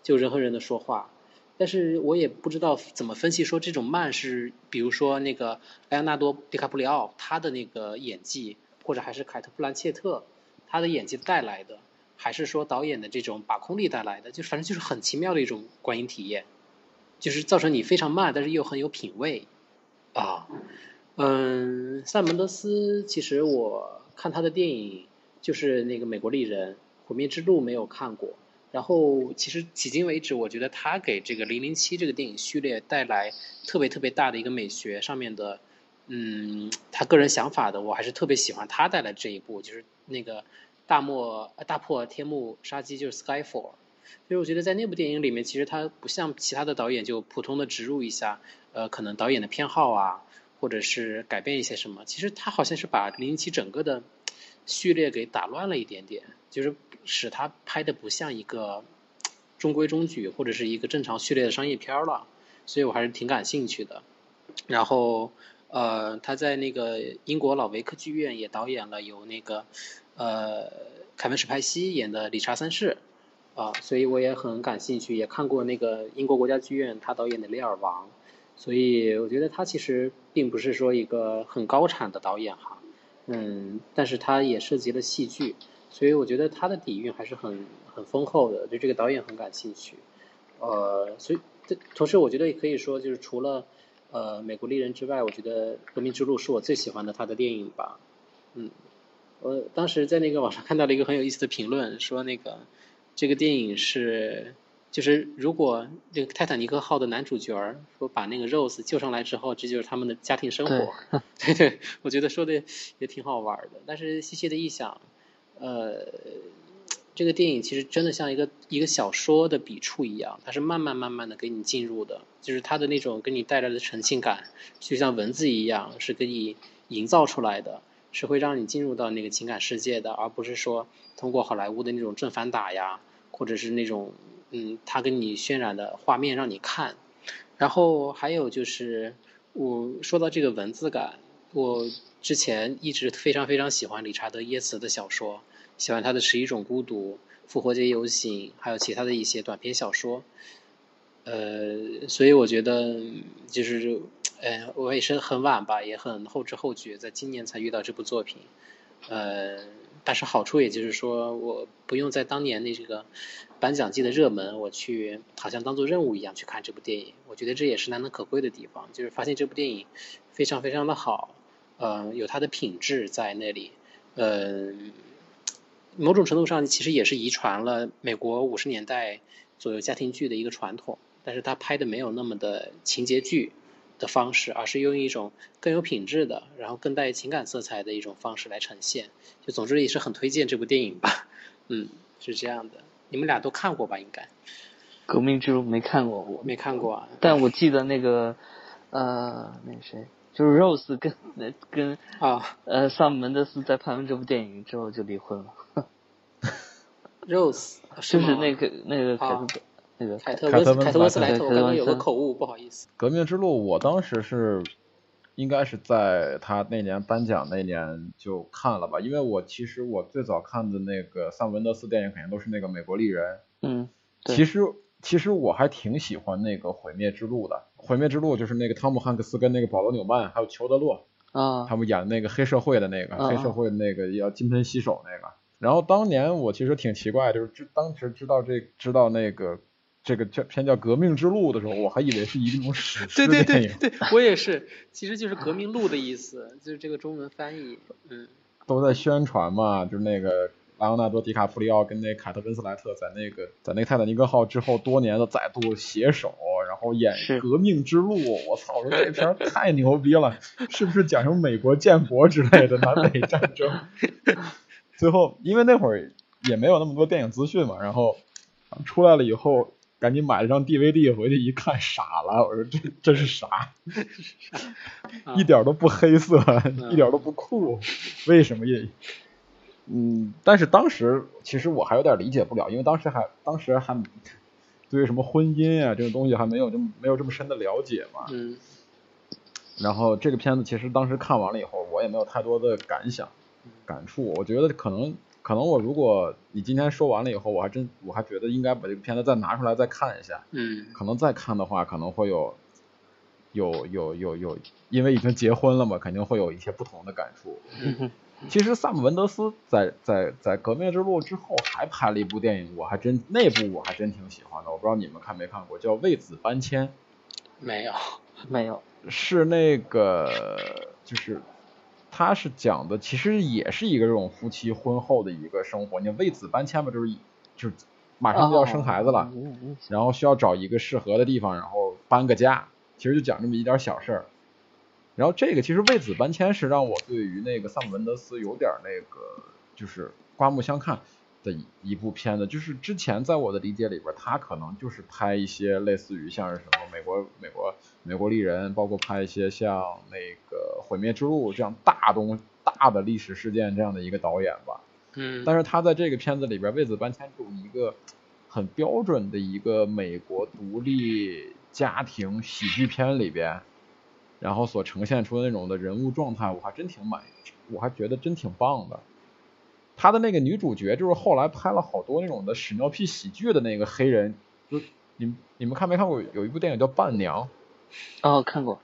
S2: 就人和人的说话。但是我也不知道怎么分析说这种慢是，比如说那个莱昂纳多·迪卡普里奥他的那个演技，或者还是凯特·布兰切特他的演技带来的，还是说导演的这种把控力带来的，就反正就是很奇妙的一种观影体验，就是造成你非常慢，但是又很有品味啊。嗯，塞门德斯其实我看他的电影就是那个《美国丽人》《毁灭之路》没有看过。然后其实迄今为止，我觉得他给这个《零零七》这个电影序列带来特别特别大的一个美学上面的，嗯，他个人想法的，我还是特别喜欢他带来这一部，就是那个大漠呃大破天幕杀机，就是 Skyfall。所以我觉得在那部电影里面，其实他不像其他的导演就普通的植入一下，呃，可能导演的偏好啊，或者是改变一些什么。其实他好像是把零零七整个的序列给打乱了一点点，就是使他拍的不像一个中规中矩或者是一个正常序列的商业片了。所以我还是挺感兴趣的。然后呃，他在那个英国老维克剧院也导演了有那个呃凯文史派西演的《理查三世》。啊，所以我也很感兴趣，也看过那个英国国家剧院他导演的《雷尔王》，所以我觉得他其实并不是说一个很高产的导演哈，嗯，但是他也涉及了戏剧，所以我觉得他的底蕴还是很很丰厚的，对这个导演很感兴趣，呃，所以同时我觉得也可以说，就是除了呃《美国丽人》之外，我觉得《革命之路》是我最喜欢的他的电影吧，嗯，我当时在那个网上看到了一个很有意思的评论，说那个。这个电影是就是如果这个泰坦尼克号的男主角说把那个 Rose 救上来之后，这就是他们的家庭生活。对对，我觉得说的也挺好玩的。但是细细的一想，呃，这个电影其实真的像一个一个小说的笔触一样，它是慢慢慢慢的给你进入的，就是它的那种给你带来的沉浸感，就像文字一样，是给你营造出来的，是会让你进入到那个情感世界的，而不是说通过好莱坞的那种正反打呀，或者是那种。嗯，他给你渲染的画面让你看，然后还有就是，我说到这个文字感，我之前一直非常非常喜欢理查德耶茨的小说，喜欢他的《十一种孤独》《复活节游行》，还有其他的一些短篇小说，呃，所以我觉得就是，呃，我也是很晚吧，也很后知后觉，在今年才遇到这部作品，呃，但是好处也就是说，我不用在当年那这个。颁奖季的热门，我去好像当做任务一样去看这部电影，我觉得这也是难能可贵的地方，就是发现这部电影非常非常的好，呃，有它的品质在那里，呃，某种程度上其实也是遗传了美国五十年代左右家庭剧的一个传统，但是它拍的没有那么的情节剧的方式，而是用一种更有品质的，然后更带情感色彩的一种方式来呈现，就总之也是很推荐这部电影吧，嗯，是这样的。你们俩都看过吧？应该。
S3: 革命之路没看过，我
S2: 没看过啊。
S3: 但我记得那个，呃，那个谁，就是 Rose 跟跟
S2: 啊，
S3: 呃，萨姆门德斯在拍完这部电影之后就离婚了。
S2: Rose
S3: 就是那个那个凯特那个
S2: 凯特温凯特温斯莱特，我刚刚有个口误，不好意思。
S1: 革命之路，我当时是。应该是在他那年颁奖那年就看了吧，因为我其实我最早看的那个萨文德斯电影肯定都是那个美国丽人。
S3: 嗯，
S1: 其实其实我还挺喜欢那个毁灭之路的，毁灭之路就是那个汤姆汉克斯跟那个保罗纽曼还有裘德洛
S3: 啊，
S1: 他们演那个黑社会的那个黑社会那个要金盆洗手那个。然后当年我其实挺奇怪，就是知当时知道这知道那个。这个叫片叫《革命之路》的时候，我还以为是一种史
S2: 诗电影。对对对对，我也是，其实就是革命路的意思，就是这个中文翻译。嗯。
S1: 都在宣传嘛，就是那个莱昂纳多·迪卡普里奥跟那凯特·温斯莱特在那个在那个泰坦尼克号之后多年的再度携手，然后演《革命之路》。我操，我说这片太牛逼了，是不是讲什么美国建国之类的南北战争？最后，因为那会儿也没有那么多电影资讯嘛，然后出来了以后。赶紧买了张 DVD 回去一看傻了，我说这这是啥？一点都不黑色，一点都不酷，为什么也？嗯，但是当时其实我还有点理解不了，因为当时还当时还对于什么婚姻啊这种东西还没有这么没有这么深的了解嘛。
S2: 嗯。
S1: 然后这个片子其实当时看完了以后，我也没有太多的感想、感触，我觉得可能。可能我如果你今天说完了以后，我还真我还觉得应该把这个片子再拿出来再看一下。
S2: 嗯。
S1: 可能再看的话，可能会有，有有有有，因为已经结婚了嘛，肯定会有一些不同的感触。其实萨姆文德斯在在在革命之路之后还拍了一部电影，我还真那部我还真挺喜欢的，我不知道你们看没看过，叫《为子搬迁》。
S2: 没有，
S3: 没有。
S1: 是那个就是。他是讲的，其实也是一个这种夫妻婚后的一个生活。你为子搬迁嘛，就是就是马上就要生孩子了，然后需要找一个适合的地方，然后搬个家。其实就讲这么一点小事儿。然后这个其实为子搬迁是让我对于那个萨姆文德斯有点那个就是刮目相看。的一部片子，就是之前在我的理解里边，他可能就是拍一些类似于像是什么美国美国美国丽人，包括拍一些像那个毁灭之路这样大东大的历史事件这样的一个导演吧。
S2: 嗯。
S1: 但是他在这个片子里边，为子搬迁就一个很标准的一个美国独立家庭喜剧片里边，然后所呈现出的那种的人物状态，我还真挺满意，我还觉得真挺棒的。他的那个女主角就是后来拍了好多那种的屎尿屁喜剧的那个黑人，就你你们看没看过有一部电影叫《伴娘》？
S3: 哦，看过，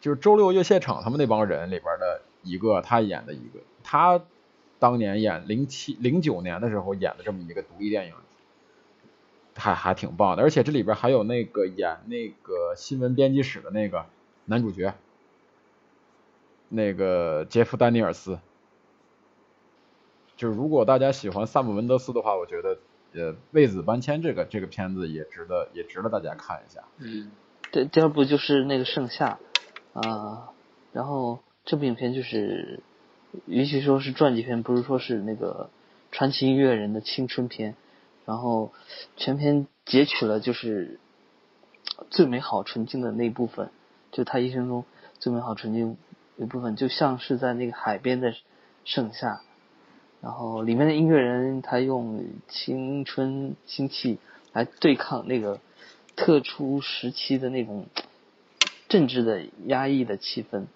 S1: 就是周六夜现场他们那帮人里边的一个，他演的一个，他当年演零七零九年的时候演的这么一个独立电影，还还挺棒的，而且这里边还有那个演那个新闻编辑室的那个男主角，那个杰夫丹尼尔斯。就如果大家喜欢萨姆文德斯的话，我觉得呃，为子搬迁这个这个片子也值得也值得大家看一下。
S2: 嗯，
S3: 对，第二部就是那个盛夏，啊，然后这部影片就是，与其说是传记片，不如说是那个传奇音乐人的青春片，然后全片截取了就是最美好纯净的那一部分，就他一生中最美好纯净一部分，就像是在那个海边的盛夏。然后里面的音乐人他用青春新气来对抗那个特殊时期的那种政治的压抑的气氛，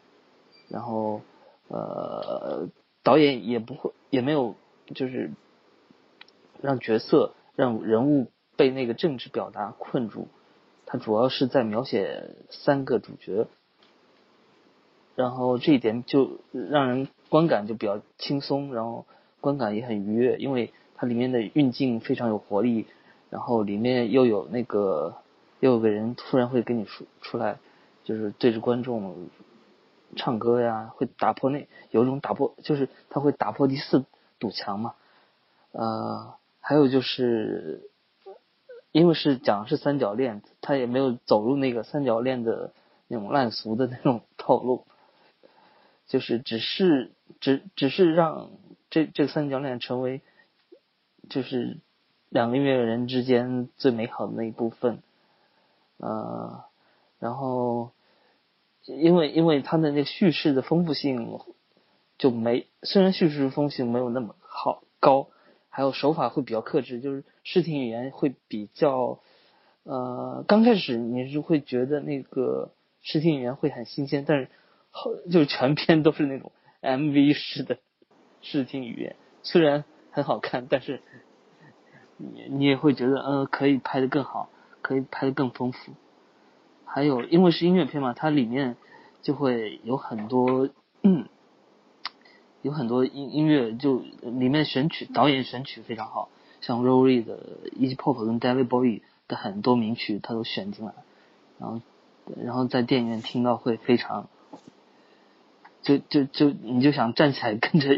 S3: 然后呃导演也不会也没有就是让角色让人物被那个政治表达困住，他主要是在描写三个主角，然后这一点就让人观感就比较轻松，然后。观感也很愉悦，因为它里面的运镜非常有活力，然后里面又有那个又有个人突然会跟你说出来，就是对着观众唱歌呀，会打破那有一种打破，就是他会打破第四堵墙嘛。呃，还有就是因为是讲是三角恋，他也没有走入那个三角恋的那种烂俗的那种套路，就是只是只只是让。这这三角恋成为，就是两个音乐人之间最美好的那一部分，呃，然后因为因为它的那个叙事的丰富性就没，虽然叙事丰富性没有那么好高，还有手法会比较克制，就是视听语言会比较，呃，刚开始你是会觉得那个视听语言会很新鲜，但是后就是全篇都是那种 MV 式的。视听语言虽然很好看，但是你你也会觉得，呃，可以拍得更好，可以拍得更丰富。还有，因为是音乐片嘛，它里面就会有很多，有很多音音乐，就里面选曲，导演选曲非常好，像 Rory 的 Easy Pop 跟 David Bowie 的很多名曲，他都选进来，然后然后在电影院听到会非常。就就就你就想站起来跟着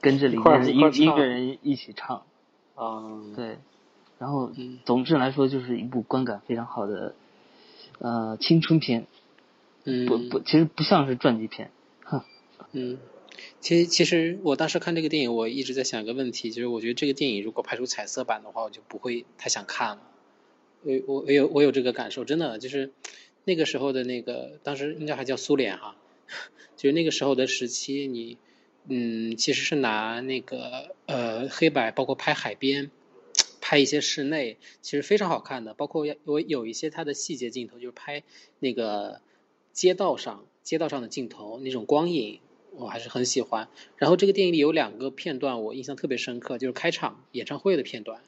S3: 跟着里面的音音乐人一起唱，
S2: 嗯，
S3: 对，然后总之来说就是一部观感非常好的呃青春片，
S2: 嗯，
S3: 不不，其实不像是传记片，哼，
S2: 嗯，其实其实我当时看这个电影，我一直在想一个问题，就是我觉得这个电影如果拍出彩色版的话，我就不会太想看了，我我我有我有这个感受，真的就是那个时候的那个，当时应该还叫苏联哈。就那个时候的时期，你，嗯，其实是拿那个呃黑白，包括拍海边，拍一些室内，其实非常好看的。包括我有一些它的细节镜头，就是拍那个街道上，街道上的镜头那种光影，我还是很喜欢。然后这个电影里有两个片段我印象特别深刻，就是开场演唱会的片段，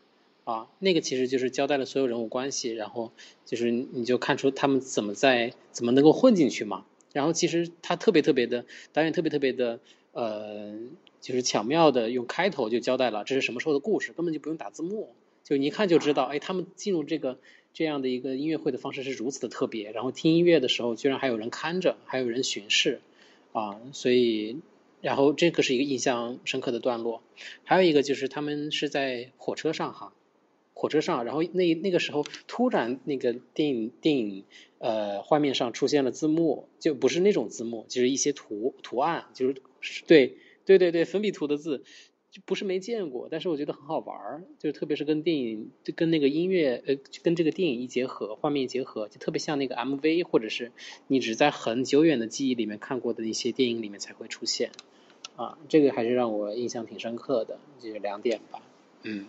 S2: 啊，那个其实就是交代了所有人物关系，然后就是你就看出他们怎么在怎么能够混进去嘛。然后其实他特别特别的导演特别特别的呃，就是巧妙的用开头就交代了这是什么时候的故事，根本就不用打字幕，就你一看就知道，哎，他们进入这个这样的一个音乐会的方式是如此的特别。然后听音乐的时候居然还有人看着，还有人巡视啊，所以然后这个是一个印象深刻的段落。还有一个就是他们是在火车上哈。火车上，然后那那个时候突然那个电影电影呃画面上出现了字幕，就不是那种字幕，就是一些图图案，就是对对对对粉笔图的字，就不是没见过，但是我觉得很好玩儿，就特别是跟电影跟那个音乐呃跟这个电影一结合，画面结合，就特别像那个 MV 或者是你只在很久远的记忆里面看过的一些电影里面才会出现，啊，这个还是让我印象挺深刻的，就是两点吧，嗯。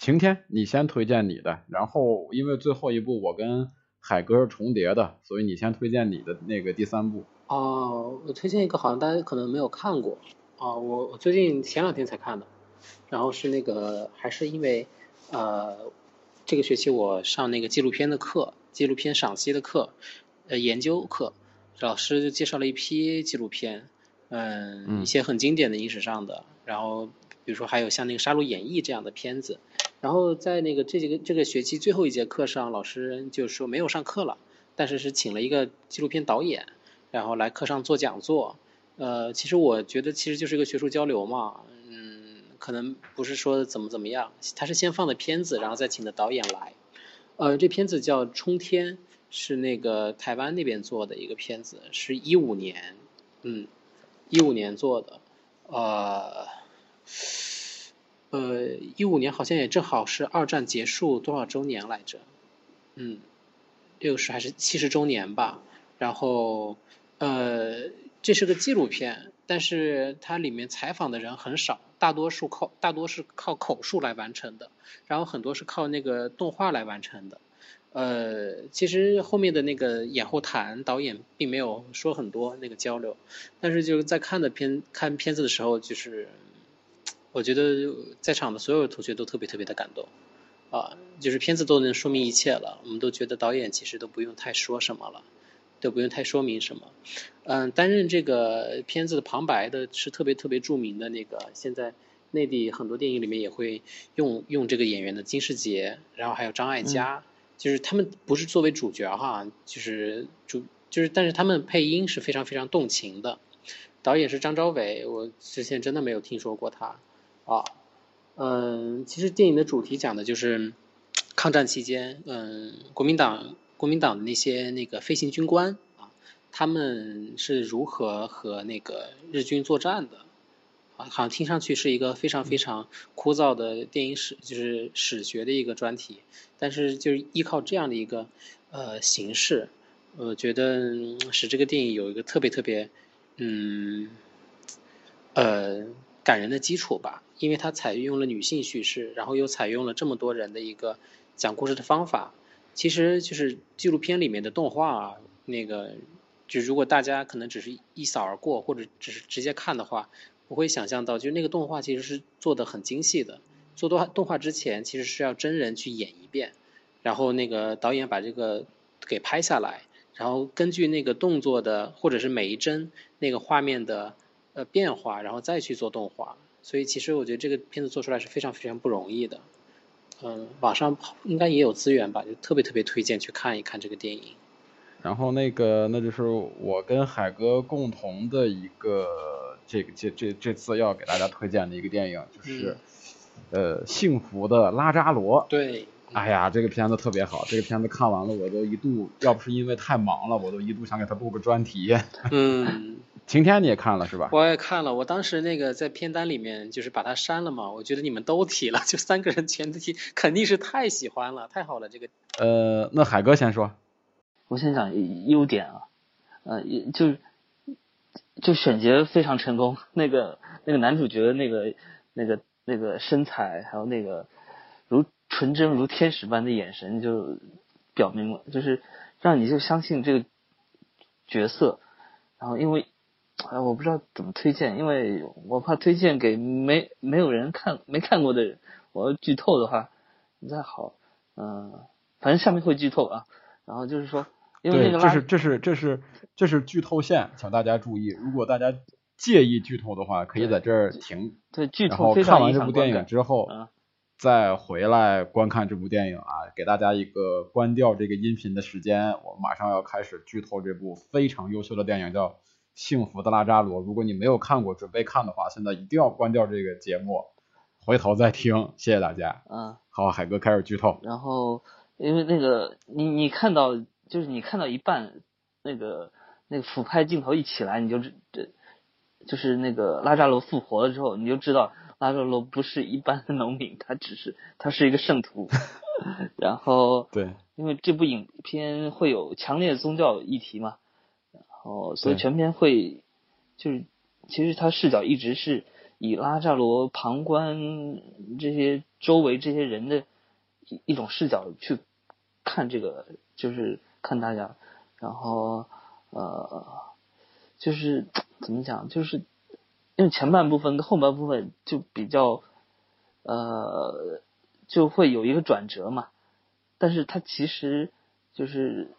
S1: 晴天，你先推荐你的，然后因为最后一部我跟海哥是重叠的，所以你先推荐你的那个第三部。
S2: 哦，我推荐一个好像大家可能没有看过啊，我我最近前两天才看的，然后是那个还是因为呃这个学期我上那个纪录片的课，纪录片赏析的课，呃研究课，老师就介绍了一批纪录片，嗯，一些很经典的影史上的，然后比如说还有像那个《杀戮演义》这样的片子。然后在那个这几个这个学期最后一节课上，老师就说没有上课了，但是是请了一个纪录片导演，然后来课上做讲座。呃，其实我觉得其实就是一个学术交流嘛，嗯，可能不是说怎么怎么样，他是先放的片子，然后再请的导演来。呃，这片子叫《冲天》，是那个台湾那边做的一个片子，是一五年，嗯，一五年做的，呃，呃，一五年好像也正好是二战结束多少周年来着，嗯，六十还是七十周年吧。然后，呃，这是个纪录片，但是它里面采访的人很少，大多数靠大多是靠口述来完成的，然后很多是靠那个动画来完成的。呃，其实后面的那个演后谈，导演并没有说很多那个交流，但是就是在看的片看片子的时候，就是我觉得在场的所有同学都特别特别的感动，啊，就是片子都能说明一切了，我们都觉得导演其实都不用太说什么了，都不用太说明什么。嗯，担任这个片子的旁白的是特别特别著名的那个，现在内地很多电影里面也会用用这个演员的金世杰，然后还有张艾嘉，就是他们不是作为主角哈，就是主就是，但是他们配音是非常非常动情的。导演是张朝伟，我之前真的没有听说过他。啊，嗯，其实电影的主题讲的就是抗战期间，嗯，国民党国民党的那些那个飞行军官啊，他们是如何和那个日军作战的啊？好像听上去是一个非常非常枯燥的电影史，就是史学的一个专题。但是就是依靠这样的一个呃形式，我觉得使这个电影有一个特别特别嗯呃感人的基础吧。因为它采用了女性叙事，然后又采用了这么多人的一个讲故事的方法，其实就是纪录片里面的动画啊，那个就如果大家可能只是一扫而过，或者只是直接看的话，不会想象到，就是那个动画其实是做的很精细的。做动画动画之前，其实是要真人去演一遍，然后那个导演把这个给拍下来，然后根据那个动作的或者是每一帧那个画面的呃变化，然后再去做动画。所以其实我觉得这个片子做出来是非常非常不容易的，嗯，网上应该也有资源吧，就特别特别推荐去看一看这个电影。
S1: 然后那个那就是我跟海哥共同的一个这个这这这次要给大家推荐的一个电影，就是呃幸福的拉扎罗。
S2: 对。
S1: 哎呀，这个片子特别好，这个片子看完了我都一度，要不是因为太忙了，我都一度想给他录个专题。
S2: 嗯。
S1: 晴天你也看了是吧？
S2: 我也看了，我当时那个在片单里面就是把它删了嘛。我觉得你们都提了，就三个人全都提，肯定是太喜欢了，太好了这个。
S1: 呃，那海哥先说。
S3: 我先讲优点啊，呃，就就选角非常成功，那个那个男主角那个那个那个身材，还有那个如纯真如天使般的眼神，就表明了，就是让你就相信这个角色，然后因为。哎，我不知道怎么推荐，因为我怕推荐给没没有人看没看过的人，我要剧透的话不太好。嗯，反正下面会剧透啊。然后就是说，因为那个
S1: 这是这是这是这是剧透线，请大家注意。如果大家介意剧透的话，可以在这儿停。
S3: 对，剧
S1: 透非常看完这部电影之后，再回来观看这部电影啊，给大家一个关掉这个音频的时间。我马上要开始剧透这部非常优秀的电影，叫。幸福的拉扎罗，如果你没有看过，准备看的话，现在一定要关掉这个节目，回头再听。谢谢大家。
S3: 嗯，
S1: 好，海哥开始剧透。
S3: 然后，因为那个你你看到，就是你看到一半，那个那个俯拍镜头一起来，你就这就是那个拉扎罗复活了之后，你就知道拉扎罗不是一般的农民，他只是他是一个圣徒。然后，
S1: 对，
S3: 因为这部影片会有强烈的宗教议题嘛。哦，所以全篇会就是，其实他视角一直是以拉扎罗旁观这些周围这些人的一一种视角去看这个，就是看大家，然后呃，就是怎么讲，就是因为前半部分跟后半部分就比较呃就会有一个转折嘛，但是他其实就是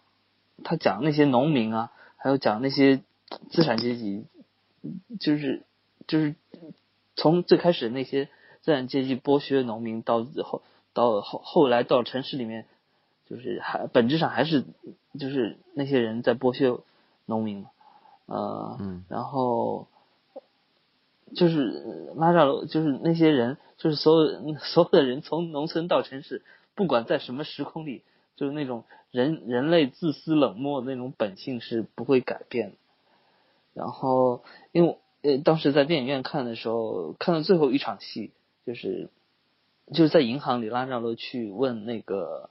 S3: 他讲那些农民啊。还有讲那些资产阶级，就是就是从最开始那些资产阶级剥削农民，到后到后后来到城市里面，就是还本质上还是就是那些人在剥削农民嘛，呃，然后就是拉扎罗，就是那些人，就是所有 所有的人，从农村到城市，不管在什么时空里，就是那种人人类自私冷漠的那种本性是不会改变的。然后，因为呃，当时在电影院看的时候，看到最后一场戏，就是就是在银行里，拉扎罗去问那个，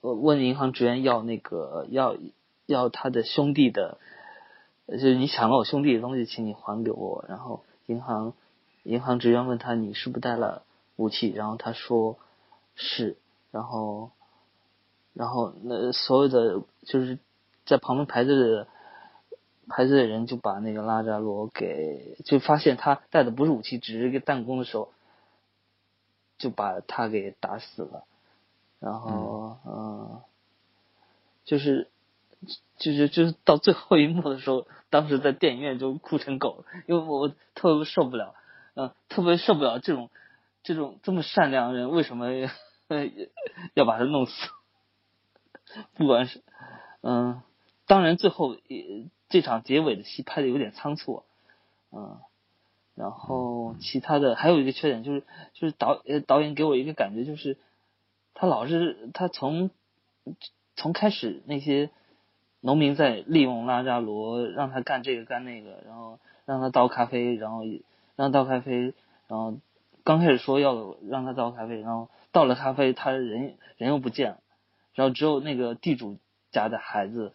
S3: 呃，问银行职员要那个要要他的兄弟的。就是你抢了我兄弟的东西，请你还给我。然后银行银行职员问他你是不是带了武器，然后他说是。然后然后那所有的就是在旁边排队的排队的人就把那个拉扎罗给就发现他带的不是武器，只是一个弹弓的时候，就把他给打死了。然后嗯，就是。就是就是到最后一幕的时候，当时在电影院就哭成狗，因为我特别受不了，嗯，特别受不了这种这种这么善良的人为什么 要把他弄死？不管是嗯，当然最后这场结尾的戏拍的有点仓促，嗯，然后其他的还有一个缺点就是就是导导演给我一个感觉就是他老是他从从开始那些。农民在利用拉扎罗，让他干这个干那个，然后让他倒咖啡，然后让倒咖啡，然后刚开始说要让他倒咖啡，然后倒了咖啡，他人人又不见了，然后只有那个地主家的孩子，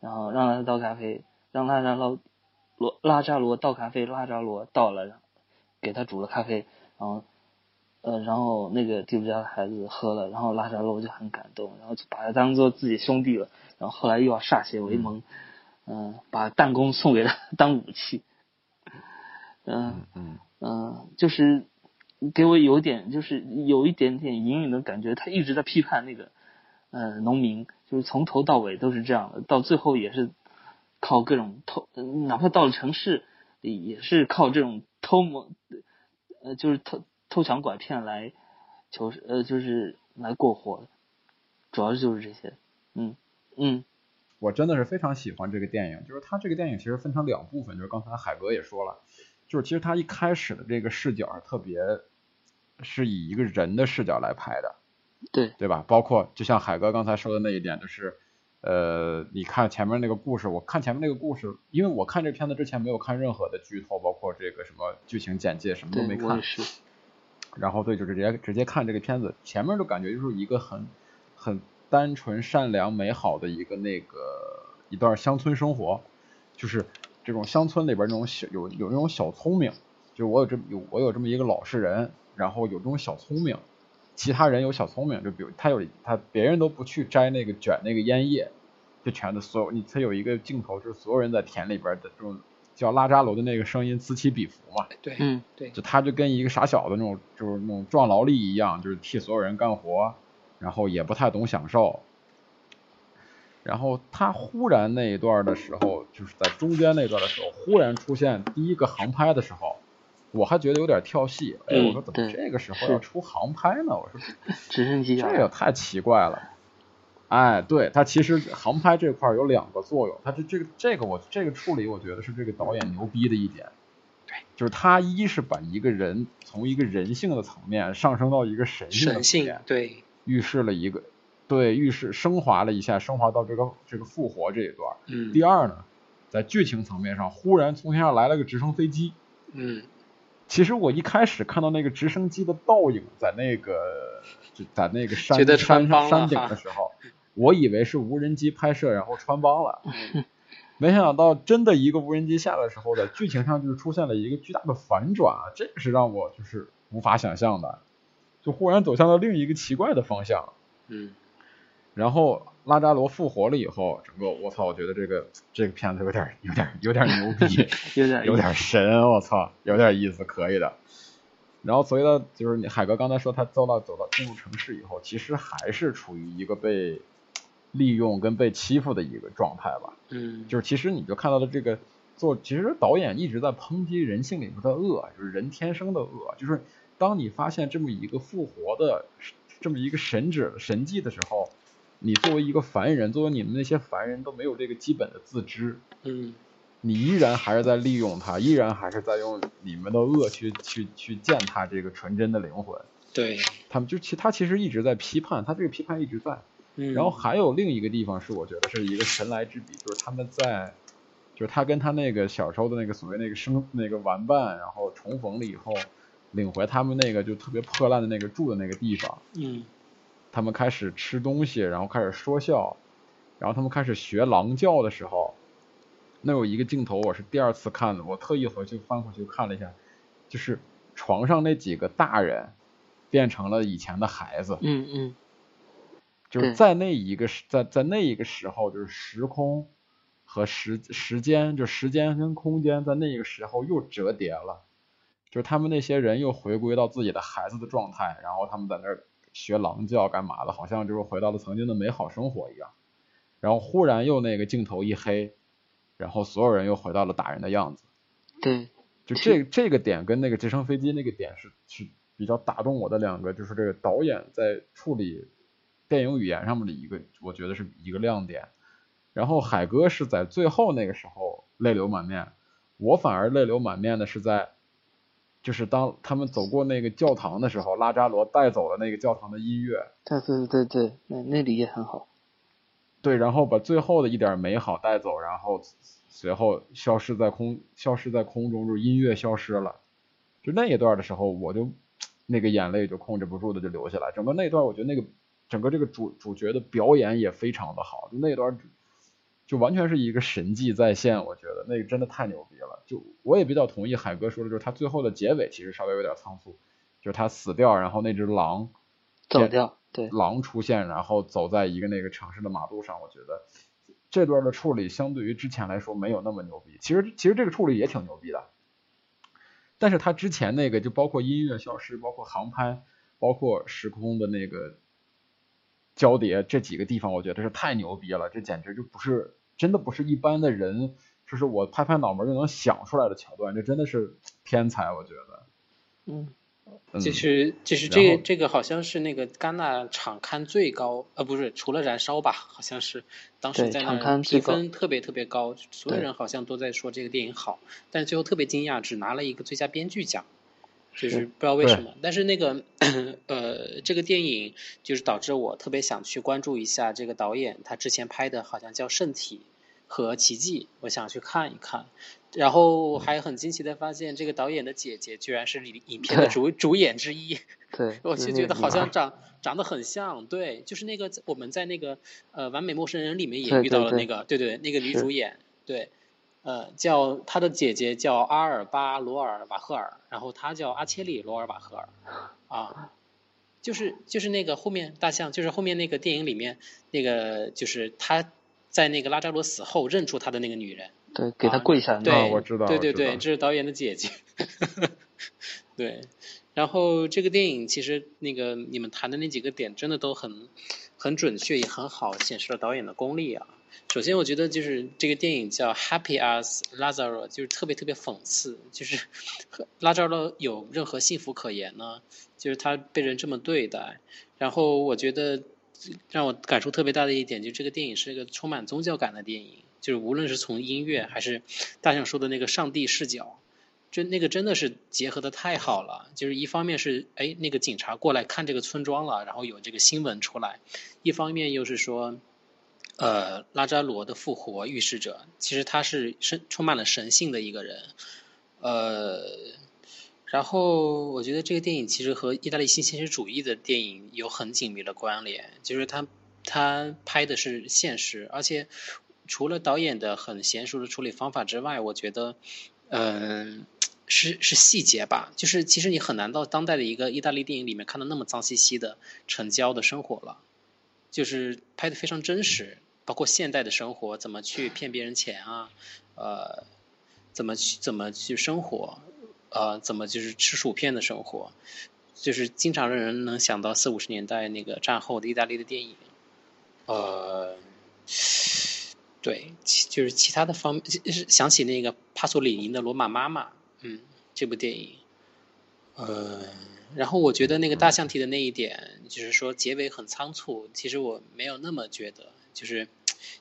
S3: 然后让他倒咖啡，让拉扎罗罗拉扎罗倒咖啡，拉扎罗倒了，给他煮了咖啡，然后呃，然后那个地主家的孩子喝了，然后拉扎罗就很感动，然后就把他当做自己兄弟了。然后后来又要歃血为盟，嗯，把弹弓送给他当武器，嗯嗯嗯，就是给我有点，就是有一点点隐隐的感觉，他一直在批判那个呃农民，就是从头到尾都是这样的，到最后也是靠各种偷，哪怕到了城市也是靠这种偷摸，呃，就是偷偷抢拐骗来求呃，就是来过活的，主要就是这些，嗯。嗯，
S1: 我真的是非常喜欢这个电影，就是它这个电影其实分成两部分，就是刚才海哥也说了，就是其实它一开始的这个视角特别是以一个人的视角来拍的，
S3: 对
S1: 对吧？包括就像海哥刚才说的那一点，就是呃，你看前面那个故事，我看前面那个故事，因为我看这片子之前没有看任何的剧透，包括这个什么剧情简介，什么都没看，然后对，就直接直接看这个片子，前面就感觉就是一个很很。单纯、善良、美好的一个那个一段乡村生活，就是这种乡村里边那种小有有那种小聪明，就是我有这有我有这么一个老实人，然后有这种小聪明，其他人有小聪明，就比如他有他别人都不去摘那个卷那个烟叶，就全都所有你他有一个镜头就是所有人在田里边的这种叫拉扎罗的那个声音此起彼伏嘛，
S2: 对，嗯对，
S1: 就他就跟一个傻小子那种就是那种壮劳力一样，就是替所有人干活。然后也不太懂享受，然后他忽然那一段的时候，就是在中间那段的时候，忽然出现第一个航拍的时候，我还觉得有点跳戏。哎，我说怎么这个时候要出航拍呢？我说
S3: 直升机
S1: 这也太奇怪了。哎，对他其实航拍这块有两个作用，他这这个这个我这个处理，我觉得是这个导演牛逼的一点。
S2: 对，
S1: 就是他一是把一个人从一个人性的层面上升到一个神性的层面。
S2: 对。
S1: 预示了一个，对，预示升华了一下，升华到这个这个复活这一段。
S2: 嗯。
S1: 第二呢，在剧情层面上，忽然从天上来了个直升飞机。
S2: 嗯。
S1: 其实我一开始看到那个直升机的倒影在那个就 在那个山山山顶的时候，我以为是无人机拍摄，然后穿帮了。没想到真的一个无人机下来的时候，在剧情上就是出现了一个巨大的反转，这个是让我就是无法想象的。就忽然走向了另一个奇怪的方向，
S2: 嗯，
S1: 然后拉扎罗复活了以后，整个我操，我觉得这个这个片子有点有点有点牛逼，
S3: 有点
S1: 有点神，我操，有点意思，可以的。然后所以呢就是你海哥刚才说他走到走到进入城市以后，其实还是处于一个被利用跟被欺负的一个状态吧，
S2: 嗯，
S1: 就是其实你就看到了这个做，其实导演一直在抨击人性里面的恶，就是人天生的恶，就是。当你发现这么一个复活的这么一个神旨神迹的时候，你作为一个凡人，作为你们那些凡人都没有这个基本的自知，
S2: 嗯，
S1: 你依然还是在利用他，依然还是在用你们的恶去去去践踏这个纯真的灵魂。
S2: 对，
S1: 他们就其他其实一直在批判，他这个批判一直在。
S2: 嗯，
S1: 然后还有另一个地方是我觉得是一个神来之笔，就是他们在，就是他跟他那个小时候的那个所谓那个生那个玩伴，然后重逢了以后，领回他们那个就特别破烂的那个住的那个地方，
S2: 嗯
S1: 他们开始吃东西，然后开始说笑，然后他们开始学狼叫的时候，那有一个镜头我是第二次看的，我特意回去翻回去看了一下，就是床上那几个大人变成了以前的孩子，
S3: 嗯嗯，
S1: 就是在那一个时在在那一个时候，就是时空和时时间，就时间跟空间在那一个时候又折叠了，就是他们那些人又回归到自己的孩子的状态，然后他们在那儿学狼叫干嘛的，好像就是回到了曾经的美好生活一样。然后忽然又那个镜头一黑，然后所有人又回到了打人的样子。
S3: 对，
S1: 就这这个点跟那个直升飞机那个点是是比较打动我的两个，就是这个导演在处理电影语言上面的一个，我觉得是一个亮点。然后海哥是在最后那个时候泪流满面，我反而泪流满面的是在，就是当他们走过那个教堂的时候，拉扎罗带走了那个教堂的音乐，
S3: 对对对对，那那里也很好。
S1: 对，然后把最后的一点美好带走，然后随后消失在空，消失在空中，就是音乐消失了。就那一段的时候，我就 那个眼泪就控制不住的就流下来。整个那段，我觉得那个整个这个主主角的表演也非常的好，就那段就完全是一个神迹再现。我觉得那个真的太牛逼了。就我也比较同意海哥说的，就是他最后的结尾其实稍微有点仓促，就是他死掉，然后那只狼
S3: 走掉，对，
S1: 狼出现，然后走在一个那个城市的马路上，我觉得这段的处理相对于之前来说没有那么牛逼。其实其实这个处理也挺牛逼的，但是他之前那个就包括音乐消失，包括航拍，包括时空的那个交叠这几个地方，我觉得是太牛逼了，这简直就不是真的不是一般的人，就是我拍拍脑门就能想出来的桥段，这真的是天才，我觉得。
S3: 嗯，
S1: 嗯
S2: 就是就是这个这个好像是那个戛纳场刊最高，呃不是除了燃烧吧，好像是当时
S3: 对场
S2: 在那评分特别特别高，所有人好像都在说这个电影好，但是最后特别惊讶，只拿了一个最佳编剧奖。就是
S3: 是。
S2: 不知道为什么，但是那个呃，这个电影就是导致我特别想去关注一下这个导演，他之前拍的好像叫《圣体》和《奇迹》，我想去看一看。然后还很惊奇的发现，这个导演的姐姐居然是影影片的主主演之一，
S3: 对，
S2: 我就觉得好像长长得很像，对，就是那个我们在那个呃《完美陌生人》里面也遇到了那个，对对，那个女主演，对，呃，叫他的姐姐叫阿尔巴罗尔瓦赫尔，然后他叫阿切利罗尔瓦赫尔，啊，就是就是那个后面大象，就是后面那个电影里面那个就是他在那个拉扎罗死后认出他的那个女人，
S3: 对，给他
S2: 啊
S3: 跪下，
S2: 对，
S1: 啊我知道
S2: 对对对，这是导演的姐姐。对，然后这个电影其实那个你们谈的那几个点真的都很很准确，也很好显示了导演的功力啊。首先，我觉得就是这个电影叫《Happy as Lazaro》，就是特别特别讽刺，就是拉扎罗有任何幸福可言呢？就是他被人这么对待。然后我觉得让我感触特别大的一点，就这个电影是一个充满宗教感的电影，就是无论是从音乐还是大象说的那个上帝视角，就那个真的是结合的太好了。就是一方面是哎那个警察过来看这个村庄了，然后有这个新闻出来；一方面又是说，呃拉扎罗的复活预示着，其实他是神充满了神性的一个人，呃。然后我觉得这个电影其实和意大利新现实主义的电影有很紧密的关联，就是他他拍的是现实，而且除了导演的很娴熟的处理方法之外，我觉得，嗯、是是细节吧，就是其实你很难到当代的一个意大利电影里面看到那么脏兮兮的城郊的生活了，就是拍的非常真实，包括现代的生活怎么去骗别人钱啊，呃，怎么去怎么去生活。呃，怎么就是吃薯片的生活，就是经常让人能想到四五十年代那个战后的意大利的电影，呃，对，其就是其他的方面，是想起那个帕索里尼的《罗马妈妈》，嗯，这部电影，呃，然后我觉得那个大象提的那一点，就是说结尾很仓促，其实我没有那么觉得，就是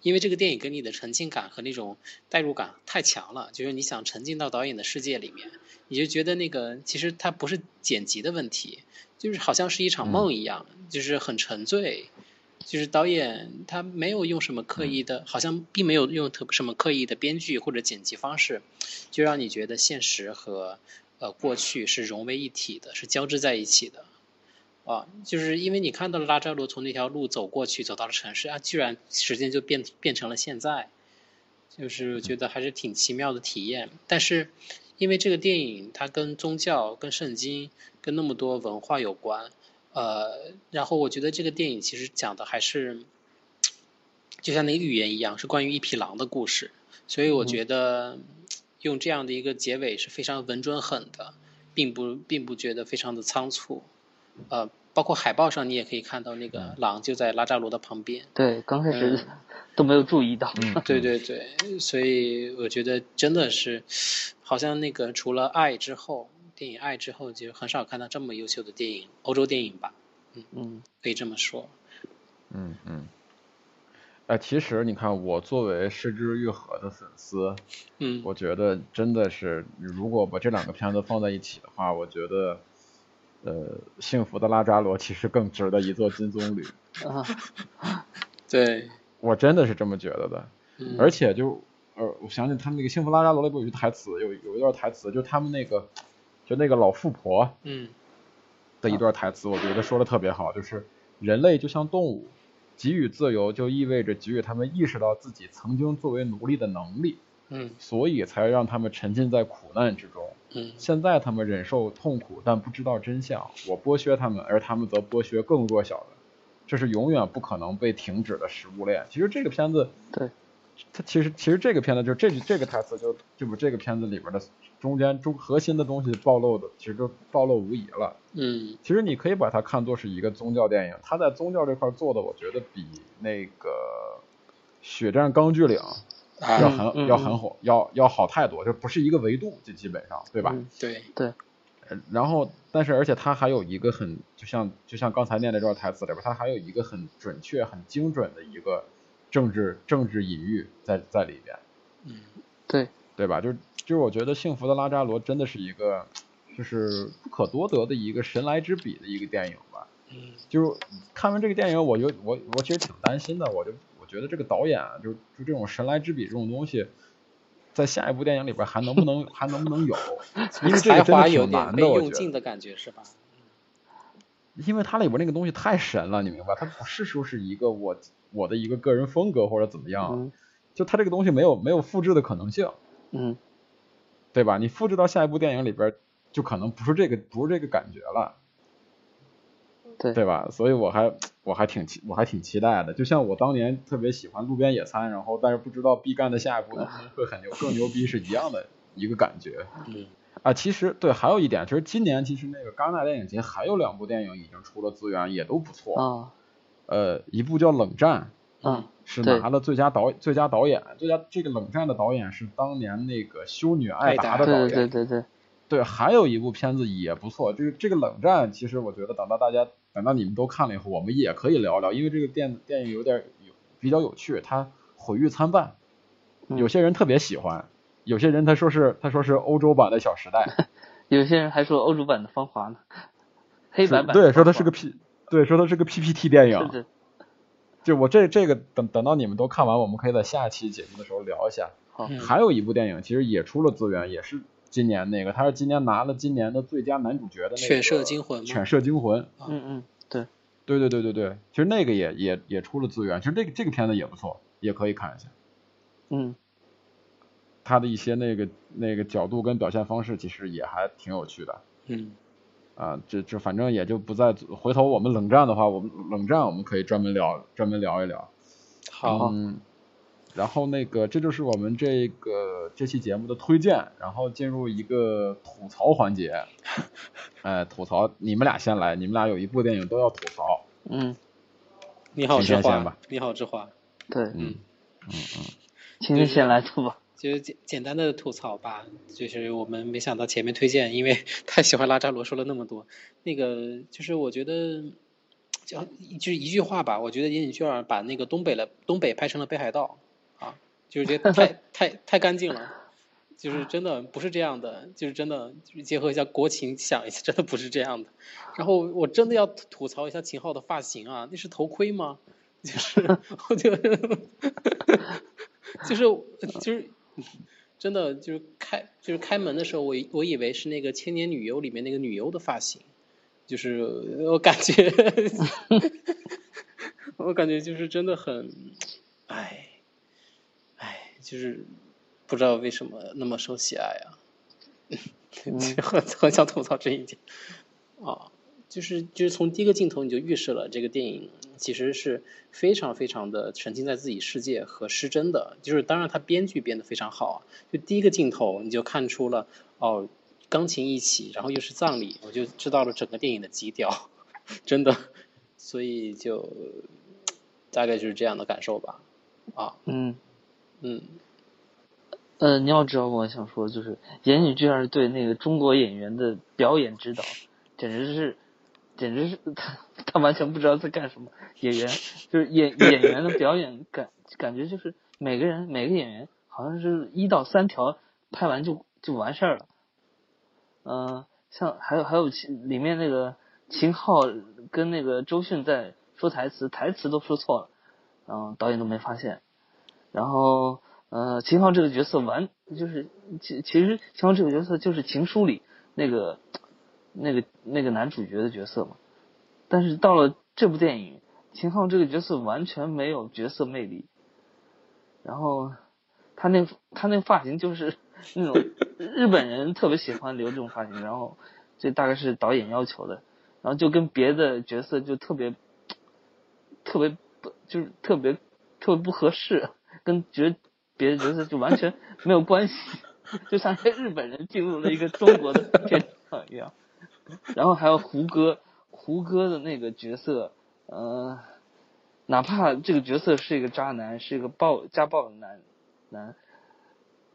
S2: 因为这个电影给你的沉浸感和那种代入感太强了，就是你想沉浸到导演的世界里面，你就觉得那个其实它不是剪辑的问题，就是好像是一场梦一样，就是很沉醉。就是导演他没有用什么刻意的，好像并没有用特什么刻意的编剧或者剪辑方式，就让你觉得现实和呃过去是融为一体的，是交织在一起的。啊，就是因为你看到了拉扎罗从那条路走过去，走到了城市啊，居然时间就变变成了现在，就是觉得还是挺奇妙的体验。但是因为这个电影它跟宗教、跟圣经、跟那么多文化有关。呃，然后我觉得这个电影其实讲的还是，就像那个语言一样，是关于一匹狼的故事，所以我觉得用这样的一个结尾是非常稳准狠的，并不并不觉得非常的仓促。呃，包括海报上你也可以看到那个狼就在拉扎罗的旁边。
S3: 对，刚开始 都没有注意到。
S2: 对对对，所以我觉得真的是，好像那个除了爱之后。电影《爱》之后就很少看到这么优秀的电影，欧洲电影吧，嗯嗯，可以这么说。
S1: 嗯嗯。哎，其实你看，我作为《失之愈合》的粉丝，
S2: 嗯，
S1: 我觉得真的是，如果把这两个片子放在一起的话，我觉得，呃，《幸福的拉扎罗》其实更值得一座金棕榈。
S2: 啊。对。
S1: 我真的是这么觉得的。
S2: 嗯。
S1: 而且就，呃，我想起他们那个《幸福拉扎罗》里边有句台词，有有一段台词，就他们那个。就那个老富婆，
S2: 嗯，
S1: 的一段台词，我觉得说的特别好，就是人类就像动物，给予自由就意味着给予他们意识到自己曾经作为奴隶的能力，
S2: 嗯，
S1: 所以才让他们沉浸在苦难之中，
S2: 嗯，
S1: 现在他们忍受痛苦，但不知道真相，我剥削他们，而他们则剥削更弱小的，这是永远不可能被停止的食物链。其实这个片子，
S3: 对，
S1: 它其实其实这个片子就这这个台词就就把这个片子里边的。中间中核心的东西暴露的，其实就暴露无遗了。
S2: 嗯，
S1: 其实你可以把它看作是一个宗教电影，它在宗教这块做的，我觉得比那个《血战钢锯岭》要很要很好，要要好太多，就不是一个维度，就基本上，对吧？
S2: 对
S3: 对。
S1: 然后，但是而且它还有一个很，就像就像刚才念的这段台词里边，它还有一个很准确、很精准的一个政治政治隐喻在在里边。
S2: 嗯，
S3: 对
S1: 对吧？就是。就是我觉得《幸福的拉扎罗》真的是一个，就是不可多得的一个神来之笔的一个电影吧。
S2: 嗯。
S1: 就是看完这个电影，我就我我其实挺担心的，我就我觉得这个导演就就这种神来之笔这种东西，在下一部电影里边还能不能 还能不能有？因为这个真的挺难的，我觉得。
S2: 的感觉是吧？
S1: 因为它里边那个东西太神了，你明白？它不是说是一个我我的一个个人风格或者怎么样，就它这个东西没有没有复制的可能性。
S3: 嗯。
S1: 对吧？你复制到下一部电影里边，就可能不是这个，不是这个感觉了，
S3: 对
S1: 对吧？所以我还我还挺期我还挺期待的。就像我当年特别喜欢路边野餐，然后但是不知道毕赣的下一部 会很牛，更牛逼是一样的一个感觉。
S2: 嗯
S1: 啊，其实对，还有一点，其实今年其实那个戛纳电影节还有两部电影已经出了资源，也都不错。
S3: 啊，
S1: 呃，一部叫《冷战》。
S3: 嗯。
S1: 是拿了最佳导最佳导演，最佳这个冷战的导演是当年那个修女艾达的导演，
S3: 对对对对，
S1: 对，还有一部片子也不错，这个这个冷战其实我觉得等到大家等到你们都看了以后，我们也可以聊聊，因为这个电电影有点有比较有趣，它毁誉参半，有些人特别喜欢，有些人他说是他说是欧洲版的小时代，
S3: 有些人还说欧洲版的芳华呢，黑白版
S1: 对说它是个 P 对说它是个 PPT 电影。就我这这个等等到你们都看完，我们可以在下期节目的时候聊一下。
S3: 好，
S1: 还有一部电影其实也出了资源，也是今年那个，他是今年拿了今年的最佳男主角的那个《
S2: 犬舍惊魂》。
S1: 犬舍惊魂。
S3: 嗯嗯，对，
S1: 对对对对对，其实那个也也也出了资源，其实这个这个片子也不错，也可以看一下。
S3: 嗯。
S1: 他的一些那个那个角度跟表现方式，其实也还挺有趣的。
S2: 嗯。
S1: 啊，这这反正也就不再回头。我们冷战的话，我们冷战我们可以专门聊，专门聊一聊。
S2: 好。
S1: 嗯。然后那个，这就是我们这个这期节目的推荐。然后进入一个吐槽环节。哎，吐槽，你们俩先来。你们俩有一部电影都要吐槽。
S3: 嗯。
S2: 你好，
S1: 志华。
S2: 你好，之花。
S3: 对。
S1: 嗯嗯嗯。
S3: 请你先来吐吧。
S2: 就简简单的吐槽吧，就是我们没想到前面推荐，因为 太喜欢拉扎罗说了那么多，那个就是我觉得就就是一句话吧，我觉得岩井俊二把那个东北的东北拍成了北海道啊，就是觉得太 太太干净了，就是真的不是这样的，就是真的就是结合一下国情想一下，真的不是这样的。然后我真的要吐槽一下秦昊的发型啊，那是头盔吗？就是 我就就是就是真的就是开就是开门的时候，我我以为是那个《千年女优》里面那个女优的发型。就是我感觉，我感觉就是真的很，唉，唉，就是不知道为什么那么受喜爱啊，很很想吐槽这一点。啊，就是就是从第一个镜头你就预示了这个电影其实是非常非常的沉浸在自己世界和失真的，就是当然他编剧编的非常好啊，就第一个镜头你就看出了哦。钢琴一起，然后又是葬礼，我就知道了整个电影的基调，真的，所以就大概就是这样的感受吧，啊，
S3: 嗯，
S2: 嗯，
S3: 呃，你要知道，我想说，就是言语这样对那个中国演员的表演指导，简直是，简直是他 他完全不知道在干什么。演员就是演演员的表演感感觉就是每个人每个演员好像是一到三条拍完就就完事儿了。嗯，像还有还有里面那个秦昊跟那个周迅在说台词，台词都说错了，然后导演都没发现。然后，呃，秦昊这个角色完就是其其实秦昊这个角色就是《情书》里那个那个那个男主角的角色嘛。但是到了这部电影，秦昊这个角色完全没有角色魅力。然后他那他那发型就是。那种 日本人特别喜欢留这种发型，然后这大概是导演要求的，然后就跟别的角色就特别特别不就是特别特别不合适，跟角别的角色就完全没有关系，就像一个日本人进入了一个中国的片场一样。然后还有胡歌，胡歌的那个角色，呃，哪怕这个角色是一个渣男，是一个暴家暴的男男。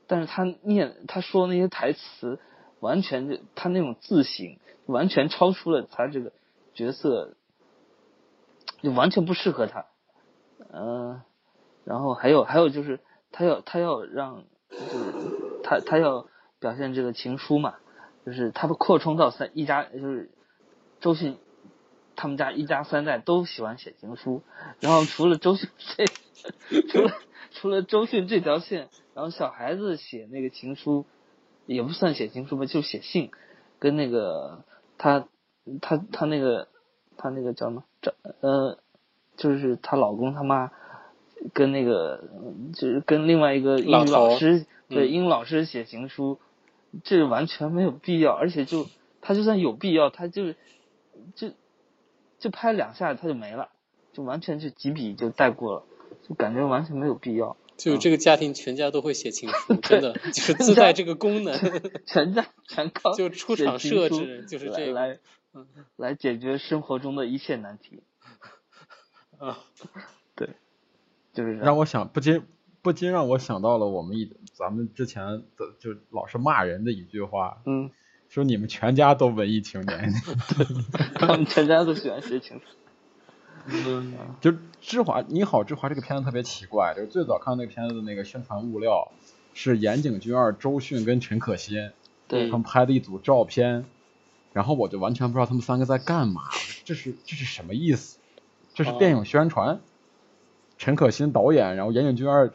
S3: 但是他念他说那些台词，完全就他那种自省，完全超出了他这个角色，就完全不适合他。嗯，然后还有还有就是他要他要让就是他他要表现这个情书嘛，就是他不扩充到三一家就是周迅他们家一家三代都喜欢写情书，然后除了周迅这除了。除了周迅这条线，然后小孩子写那个情书，也不算写情书吧，就写信，跟那个他他他那个他那个叫什么？这呃，就是她老公他妈跟那个就是跟另外一个英语老师对英语老师写情书，这完全没有必要，而且就他就算有必要，他就就就拍两下他就没了，就完全就几笔就带过了。就感觉完全没有必要。
S2: 就这个家庭全家都会写情书，真的就是自带这个功能。
S3: 全家全靠
S2: 就出厂设置就是这个
S3: 来来解决生活中的一切难题。
S2: 啊，
S3: 对，就是
S1: 让我想不禁不禁让我想到了我们一咱们之前的就老是骂人的一句话，
S3: 嗯，
S1: 说你们全家都文艺青年，
S3: 他们全家都喜欢写情书。
S1: 嗯，就《芝华你好，芝华》这个片子特别奇怪，就是最早看那个片子的那个宣传物料是岩井俊二、周迅跟陈可辛，
S3: 对，
S1: 他们拍的一组照片，然后我就完全不知道他们三个在干嘛，这是这是什么意思？这是电影宣传？陈可辛导演，然后岩井俊二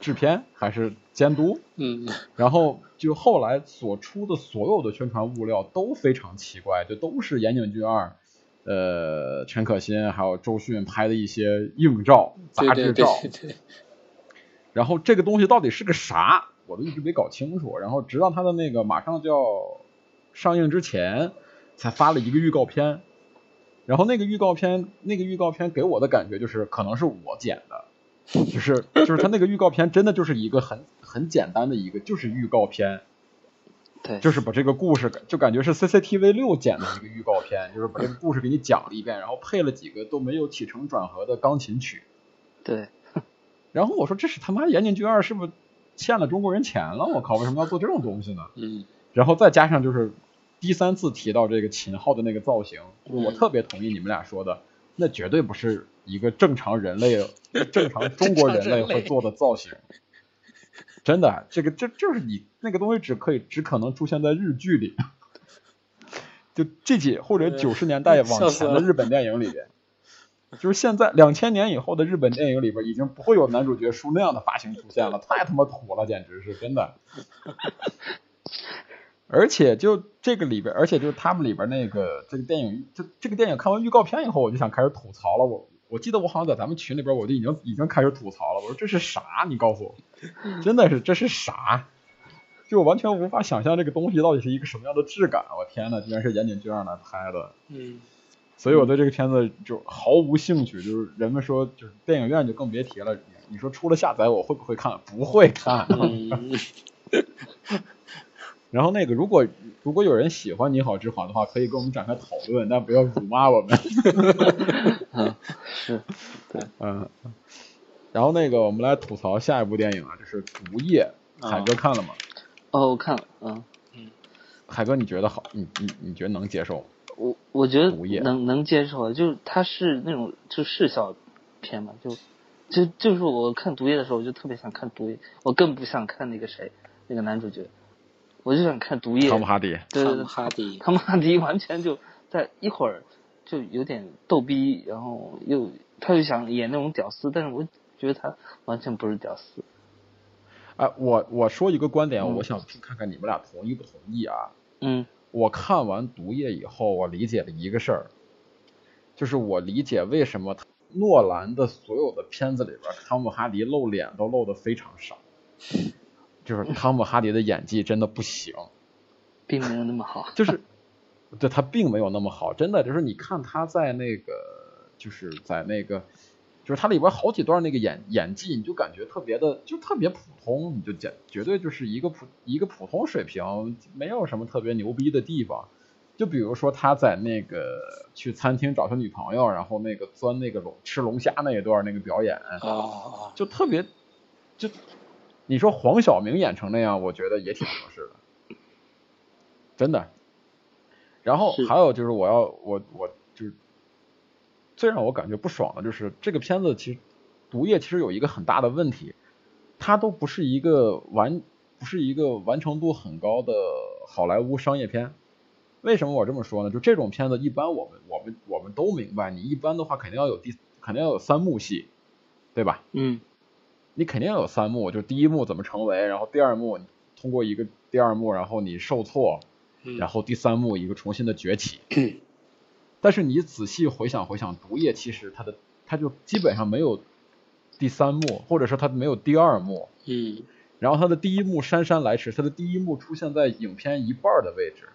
S1: 制片还是监督？
S2: 嗯，
S1: 然后就后来所出的所有的宣传物料都非常奇怪，就都是岩井俊二。呃，陈可辛还有周迅拍的一些硬照、杂志照，然后这个东西到底是个啥，我都一直没搞清楚。然后直到他的那个马上就要上映之前，才发了一个预告片。然后那个预告片，那个预告片给我的感觉就是可能是我剪的，就是就是他那个预告片真的就是一个很很简单的一个就是预告片。
S3: 对，
S1: 就是把这个故事就感觉是 CCTV 六剪的一个预告片，就是把这个故事给你讲了一遍，然后配了几个都没有起承转合的钢琴曲。
S3: 对，
S1: 然后我说这是他妈岩井俊二是不是欠了中国人钱了？我靠，为什么要做这种东西呢？
S2: 嗯。
S1: 然后再加上就是第三次提到这个秦昊的那个造型，我特别同意你们俩说的，那绝对不是一个正常人类、正常中国人类会做的造型。真的，这个这就是你那个东西只可以只可能出现在日剧里，就这几或者九十年代往前的日本电影里边，就是现在两千年以后的日本电影里边已经不会有男主角梳那样的发型出现了，太他妈土了，简直是真的。而且就这个里边，而且就是他们里边那个这个电影，就这个电影看完预告片以后，我就想开始吐槽了。我我记得我好像在咱们群里边，我就已经已经开始吐槽了。我说这是啥？你告诉我，真的是这是啥？就完全无法想象这个东西到底是一个什么样的质感。我天呐，居然是岩井俊二来拍的。
S2: 嗯。
S1: 所以我对这个片子就毫无兴趣。就是人们说，就是电影院就更别提了。你说出了下载，我会不会看？不会看。然后那个，如果如果有人喜欢《你好，之华》的话，可以跟我们展开讨论，但不要辱骂我们。
S3: 嗯，是，对，
S1: 嗯。然后那个，我们来吐槽下一部电影啊，就是《毒液》，海哥看了吗？
S3: 哦，我看了，嗯
S2: 嗯。
S1: 海哥，你觉得好？你你你觉得能接受？
S3: 我我觉得
S1: 毒液
S3: 能能接受，就是它是那种就视效片嘛，就就就是我看《毒液》的时候，我就特别想看《毒液》，我更不想看那个谁，那个男主角。我就想看《毒液》，
S1: 汤姆哈迪，
S3: 对
S2: 汤姆哈迪，
S3: 汤姆哈迪完全就在一会儿就有点逗逼，然后又他就想演那种屌丝，但是我觉得他完全不是屌丝。
S1: 哎，我我说一个观点，我想看看你们俩同意不同意啊？
S3: 嗯。
S1: 我看完《毒液》以后，我理解了一个事儿，就是我理解为什么诺兰的所有的片子里边，汤姆哈迪露脸都露的非常少。就是汤姆哈迪的演技真的不行，
S3: 并没有那么好。
S1: 就是，对他并没有那么好，真的就是你看他在那个，就是在那个，就是他里边好几段那个演演技，你就感觉特别的，就特别普通，你就简绝对就是一个普一个普通水平，没有什么特别牛逼的地方。就比如说他在那个去餐厅找他女朋友，然后那个钻那个龙吃龙虾那一段那个表演，
S2: 啊，
S1: 就特别就。你说黄晓明演成那样，我觉得也挺合适的，真的。然后还有就是，我要我我就是最让我感觉不爽的就是这个片子，其实《毒液》其实有一个很大的问题，它都不是一个完不是一个完成度很高的好莱坞商业片。为什么我这么说呢？就这种片子，一般我们我们我们都明白，你一般的话肯定要有第肯定要有三幕戏，对吧？
S3: 嗯。
S1: 你肯定有三幕，就第一幕怎么成为，然后第二幕通过一个第二幕，然后你受挫，然后第三幕一个重新的崛起。但是你仔细回想回想，毒液其实它的它就基本上没有第三幕，或者说它没有第二幕。
S2: 嗯。
S1: 然后它的第一幕姗姗来迟，它的第一幕出现在影片一半的位置。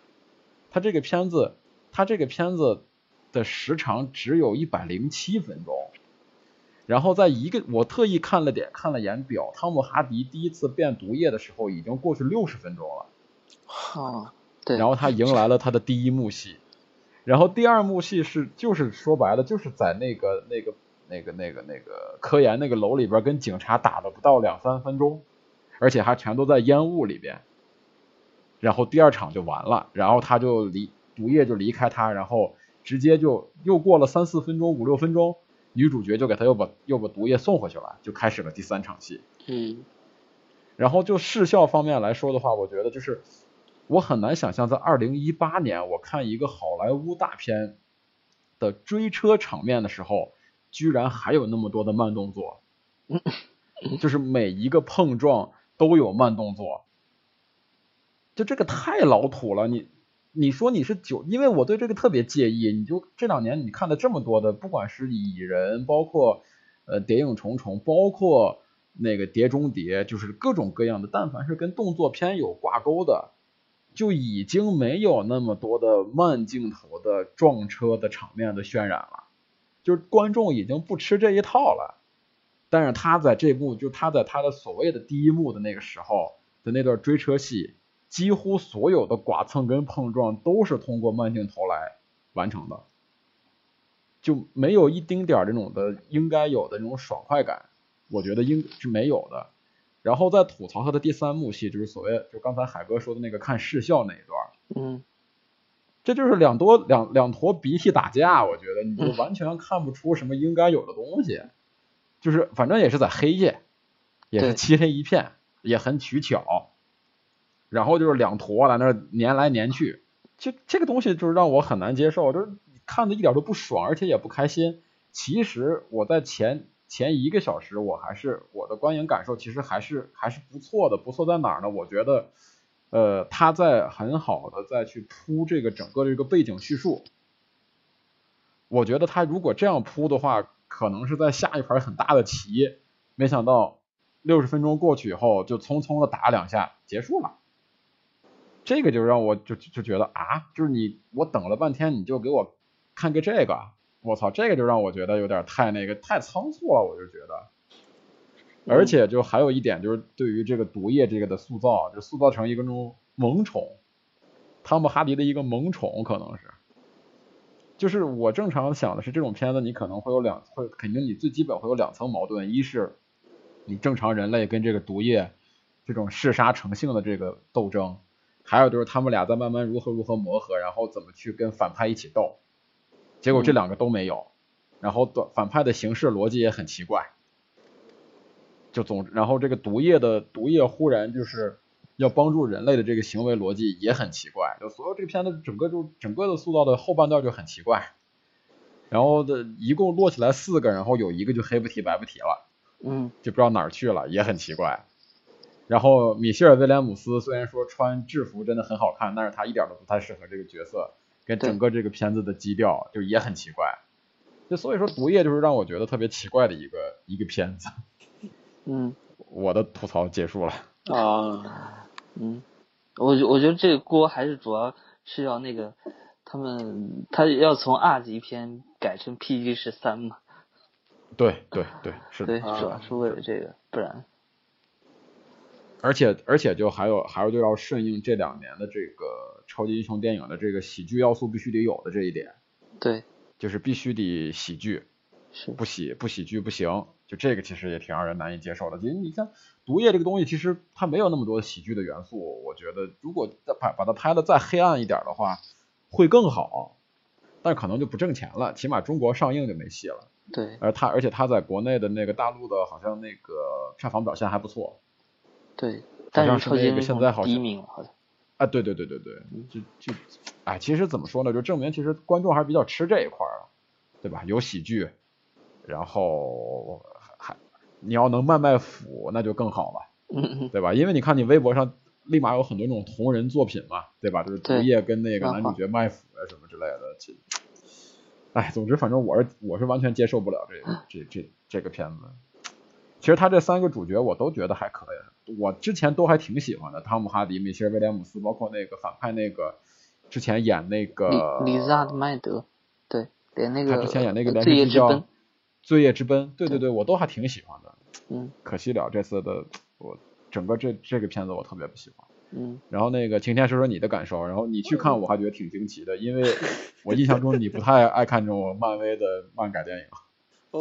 S1: 它这个片子，它这个片子的时长只有一百零七分钟。然后在一个，我特意看了点，看了眼表，汤姆哈迪第一次变毒液的时候已经过去六十分钟了。
S3: 啊，对。
S1: 然后他迎来了他的第一幕戏，然后第二幕戏是就是说白了就是在那个那个那个那个那个科研那个楼里边跟警察打了不到两三分钟，而且还全都在烟雾里边。然后第二场就完了，然后他就离毒液就离开他，然后直接就又过了三四分钟五六分钟。女主角就给他又把又把毒液送回去了，就开始了第三场戏。
S2: 嗯，
S1: 然后就视效方面来说的话，我觉得就是我很难想象在二零一八年我看一个好莱坞大片的追车场面的时候，居然还有那么多的慢动作，就是每一个碰撞都有慢动作，就这个太老土了，你。你说你是九，因为我对这个特别介意。你就这两年你看的这么多的，不管是蚁人，包括呃谍影重重，包括那个碟中谍，就是各种各样的，但凡是跟动作片有挂钩的，就已经没有那么多的慢镜头的撞车的场面的渲染了，就是观众已经不吃这一套了。但是他在这部，就他在他的所谓的第一幕的那个时候的那段追车戏。几乎所有的剐蹭跟碰撞都是通过慢镜头来完成的，就没有一丁点儿这种的应该有的这种爽快感，我觉得应是没有的。然后再吐槽他的第三幕戏，就是所谓就刚才海哥说的那个看视效那一段，
S3: 嗯，
S1: 这就是两多两两坨鼻涕打架，我觉得你就完全看不出什么应该有的东西，就是反正也是在黑夜，也是漆黑一片，也很取巧，然后就是两坨在那粘来粘去，这这个东西就是让我很难接受，就是看的一点都不爽，而且也不开心。其实我在前前一个小时，我还是我的观影感受其实还是还是不错的，不错在哪儿呢？我觉得。呃，他在很好的再去铺这个整个这个背景叙述，我觉得他如果这样铺的话，可能是在下一盘很大的棋，没想到六十分钟过去以后，就匆匆的打两下结束了，这个就让我就就觉得啊，就是你我等了半天，你就给我看个这个，我操，这个就让我觉得有点太那个太仓促了，我就觉得。而且就还有一点就是对于这个毒液这个的塑造，就塑造成一个那种萌宠，汤姆哈迪的一个萌宠可能是，就是我正常想的是这种片子你可能会有两会肯定你最基本会有两层矛盾，一是你正常人类跟这个毒液这种嗜杀成性的这个斗争，还有就是他们俩在慢慢如何如何磨合，然后怎么去跟反派一起斗，结果这两个都没有，然后短反派的行事逻辑也很奇怪。就总，然后这个毒液的毒液忽然就是要帮助人类的这个行为逻辑也很奇怪，就所有这个片子整个就整个的塑造的后半段就很奇怪，然后的一共落起来四个，然后有一个就黑不提白不提了，
S3: 嗯，
S1: 就不知道哪儿去了，也很奇怪。然后米歇尔威廉姆斯虽然说穿制服真的很好看，但是他一点都不太适合这个角色，跟整个这个片子的基调就也很奇怪。就所以说毒液就是让我觉得特别奇怪的一个一个片子。
S3: 嗯，
S1: 我的吐槽结束了。
S2: 啊，
S3: 嗯，我我觉得这个锅还是主要是要那个他们他要从 R 级片改成 PG 十三嘛。
S1: 对对对，是
S3: 对，
S1: 的。
S3: 主要是为了这个，不然。
S1: 而且而且就还有还有就要顺应这两年的这个超级英雄电影的这个喜剧要素必须得有的这一点。
S3: 对。
S1: 就是必须得喜剧，不喜不喜剧不行。就这个其实也挺让人难以接受的。其实你像毒液这个东西，其实它没有那么多喜剧的元素。我觉得如果再把把它拍的再黑暗一点的话，会更好。但可能就不挣钱了，起码中国上映就没戏了。
S3: 对。
S1: 而它而且它在国内的那个大陆的，好像那个票房表现还不错。
S3: 对。
S1: 但
S3: 是
S1: 那个现在好像
S3: 第一名好像。
S1: 啊，对对对对对，就就，哎，其实怎么说呢？就证明其实观众还是比较吃这一块儿，对吧？有喜剧，然后还你要能卖卖腐，那就更好了，对吧？因为你看你微博上立马有很多那种同人作品嘛，对吧？就是毒液跟那个男主角卖腐啊什么之类的，其哎，总之反正我是我是完全接受不了这这这这个片子。其实他这三个主角我都觉得还可以，我之前都还挺喜欢的，汤姆哈迪、米歇尔威廉姆斯，包括那个反派那个之前演那个
S3: 里里扎德麦德，对，连那个
S1: 他之前演那个连
S3: 罪
S1: 续剧叫《罪业之奔》，对对对，我都还挺喜欢的。
S3: 嗯
S1: 可惜了这次的我整个这这个片子我特别不喜欢。
S3: 嗯，
S1: 然后那个晴天说说你的感受，然后你去看我还觉得挺惊奇的，因为我印象中你不太爱看这种漫威的漫改电影。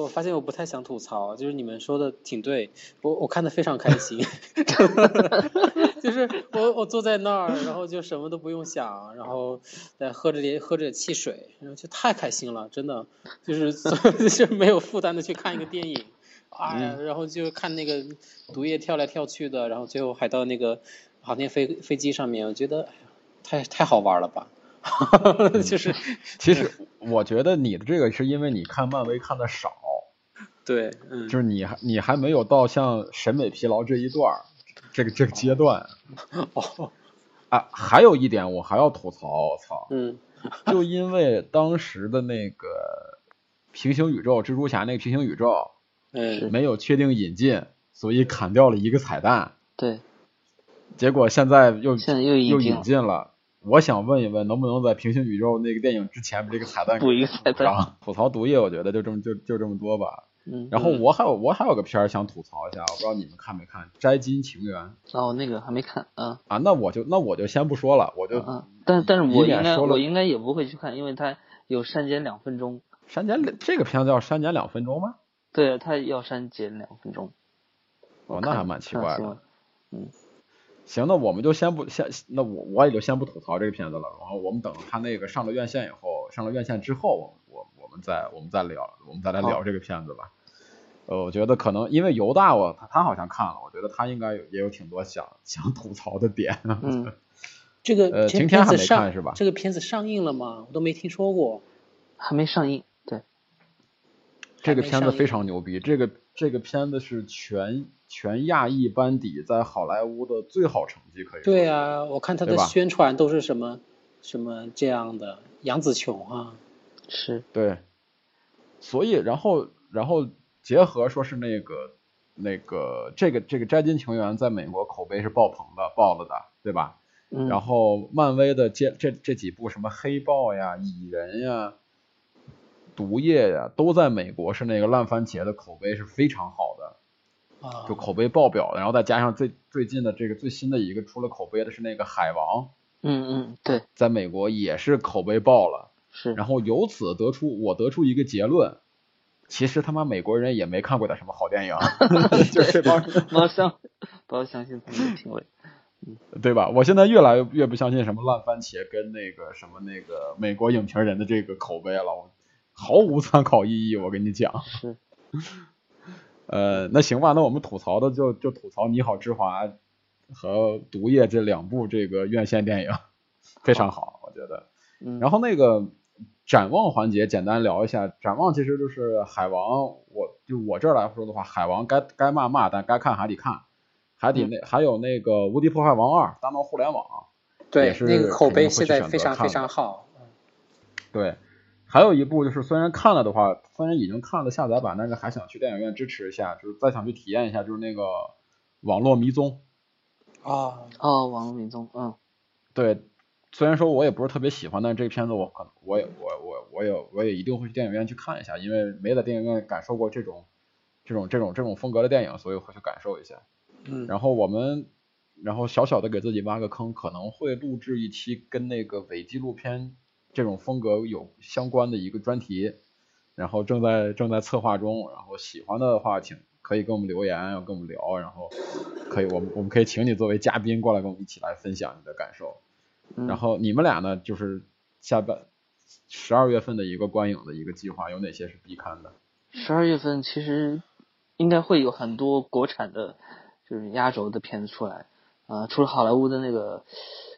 S2: 我发现我不太想吐槽，就是你们说的挺对，我我看的非常开心，就是我我坐在那儿，然后就什么都不用想，然后再喝着点喝着汽水，然后就太开心了，真的，就是 就是没有负担的去看一个电影，哎呀，然后就看那个毒液跳来跳去的，然后最后还到那个航天飞飞机上面，我觉得太太好玩了吧，就是
S1: 其实我觉得你的这个是因为你看漫威看的少，
S2: 对，嗯，
S1: 就是你还你还没有到像审美疲劳这一段儿，这个这个阶段
S2: 哦，
S1: 啊。还有一点我还要吐槽，我操，
S2: 嗯
S1: 就因为当时的那个平行宇宙蜘蛛侠那个平行宇宙
S2: 嗯，
S1: 没有确定引进，所以砍掉了一个彩蛋，
S3: 对，
S1: 结果现在又
S3: 现在又引
S1: 又引
S3: 进了。
S1: 我想问一问，能不能在平行宇宙那个电影之前把这个彩蛋
S3: 补一个彩蛋
S1: 上？吐槽毒液，我觉得就这么就就这么多吧。
S3: 嗯，
S1: 然后我还有我还有个片儿想吐槽一下，我不知道你们看没看《摘金情缘》
S3: 哦，那个还没看，嗯
S1: 啊？那我就那我就先不说了，我就
S3: 嗯嗯，但但是我应该我应该也不会去看，因为它有删减两分钟，
S1: 删减两这个片子要删减两分钟吗？
S3: 对，它要删减两分钟。
S1: 哦，那还蛮奇怪的。
S3: 嗯，
S1: 行，那我们就先不先，那我我也就先不吐槽这个片子了。然后我们等他那个上了院线以后，上了院线之后，我我我们再我们再聊，我们再来聊这个片子吧。呃，我觉得可能因为犹大我他他好像看了，我觉得他应该也有挺多想想吐槽的点。
S3: 嗯，
S2: 这个
S1: 呃，晴天
S2: 片子
S1: 还没看
S2: 上
S1: 是吧？
S2: 这个片子上映了吗？我都没听说过。
S3: 还没上映。对，
S1: 这个片子非常牛逼，这个这个片子是全全亚裔班底在好莱坞的最好成绩，可以说
S2: 对啊，我看他的宣传都是什么什么这样的，杨紫琼啊，
S3: 是
S1: 对，所以然后然后结合说是那个那个这个这个摘金情缘在美国口碑是爆棚的爆了的，对吧？
S3: 嗯，
S1: 然后漫威的这这这几部什么黑豹呀、蚁人呀、毒液呀，都在美国是那个烂番茄的口碑是非常好的，
S2: 啊
S1: 就，口碑爆表的。然后再加上最最近的这个最新的一个出了口碑的是那个海王，
S3: 嗯嗯对
S1: 在美国也是口碑爆了。
S3: 是，
S1: 然后由此得出我得出一个结论，其实他妈美国人也没看过点什么好电影，就是这帮人
S3: 不要相不要相信他们的品味。
S1: 对吧？我现在越来越不相信什么烂番茄跟那个什么那个美国影评人的这个口碑了，我毫无参考意义。我跟你讲，
S3: 是，
S1: 呃，那行吧，那我们吐槽的就就吐槽《你好，之华》和《毒液》这两部这个院线电影，非常好，我觉得。
S3: 嗯，
S1: 然后那个展望环节，简单聊一下。展望其实就是海王，我就我这儿来说的话，海王该该骂骂，但该看还得看，还得那、还有那个《无敌破坏王二》大闹互联网，
S2: 对，
S1: 是
S2: 那个口碑现在非常非常好。
S1: 对。还有一部就是虽然看了的话，虽然已经看了下载版，但是还想去电影院支持一下，就是再想去体验一下，就是那个《网络迷踪》。
S2: 啊，
S3: 哦，网络迷踪，嗯
S1: 对，虽然说我也不是特别喜欢，但这个片子我可能我也我我我也我也一定会去电影院去看一下，因为没在电影院感受过这种这种这种这种风格的电影，所以会去感受一下。
S2: 嗯，
S1: 然后我们然后小小的给自己挖个坑，可能会录制一期跟那个伪纪录片这种风格有相关的一个专题，然后正在正在策划中，然后喜欢的话请可以跟我们留言，要跟我们聊，然后可以我们我们可以请你作为嘉宾过来跟我们一起来分享你的感受。
S3: 嗯，
S1: 然后你们俩呢，就是下半十二月份的一个观影的一个计划，有哪些是必看的？
S3: 十二月份其实应该会有很多国产的，就是压轴的片子出来。啊、除了好莱坞的那个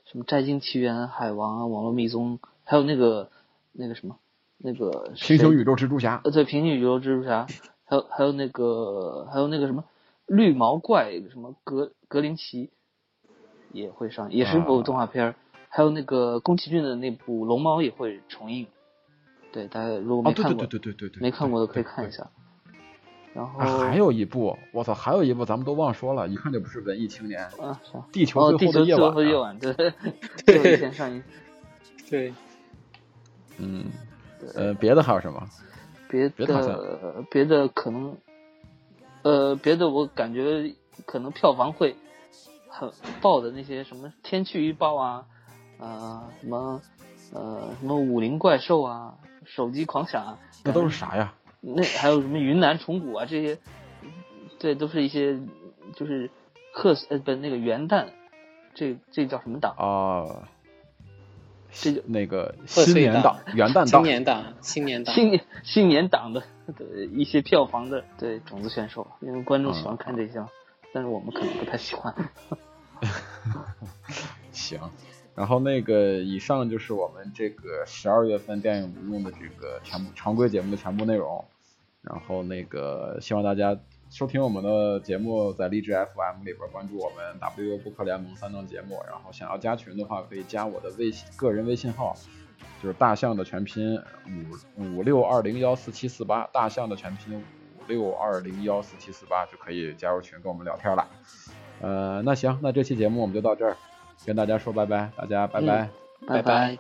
S3: 什么《摘金奇缘》《海王》啊，《网络迷踪》，还有那个那个什么那个谁
S1: 平行宇宙蜘蛛侠
S3: 呃，对，平行宇宙蜘蛛侠，还有还有那个还有那个什么绿毛怪什么格格林奇也会上，也是一部
S1: 啊
S3: 动画片儿。还有那个宫崎骏的那部《龙猫》也会重映。对，大家如果
S1: 哦，对对
S3: 没看过，
S1: 对对对对对，
S3: 没看过的可以看一。下。然后、
S1: 啊，还有一部，我操，还有一部咱们都忘说了，一看就不是文艺青年，
S3: 啊，啥？
S1: 《地球
S3: 哦，地
S1: 最后的夜晚》
S3: 球最后的夜
S1: 啊。
S3: 晚，对，最后一天上映。
S2: 对，
S1: 嗯，呃，别的还有什么？
S3: 别
S1: 的
S3: 别的可能，呃，别的我感觉可能票房会很爆的那些什么天气预报啊，呃，什么呃什么武林怪兽啊，手机狂响啊，
S1: 那都是啥呀？
S3: 那还有什么云南虫谷啊这些，这都是一些就是贺呃不那个元旦，这这叫什么档？
S1: 啊，
S3: 这就
S1: 那个新年档、元旦
S2: 新
S1: 档，
S2: 年档，新年档，
S3: 新年新年档的对一些票房的对种子选手，因为观众喜欢看这些嘛，但是我们可能不太喜欢。
S1: 行。然后那个以上就是我们这个十二月份电影不用的这个全部常规节目的全部内容。然后那个希望大家收听我们的节目，在荔枝 FM 里边关注我们 W 播客联盟三档节目。然后想要加群的话，可以加我的微信个人微信号，就是大象的全拼五五六二零幺四七四八，大象的全拼五六二零幺四七四八就可以加入群跟我们聊天了。呃，那行，那这期节目我们就到这儿，跟大家说拜拜，大家拜拜。
S2: 拜拜
S3: 拜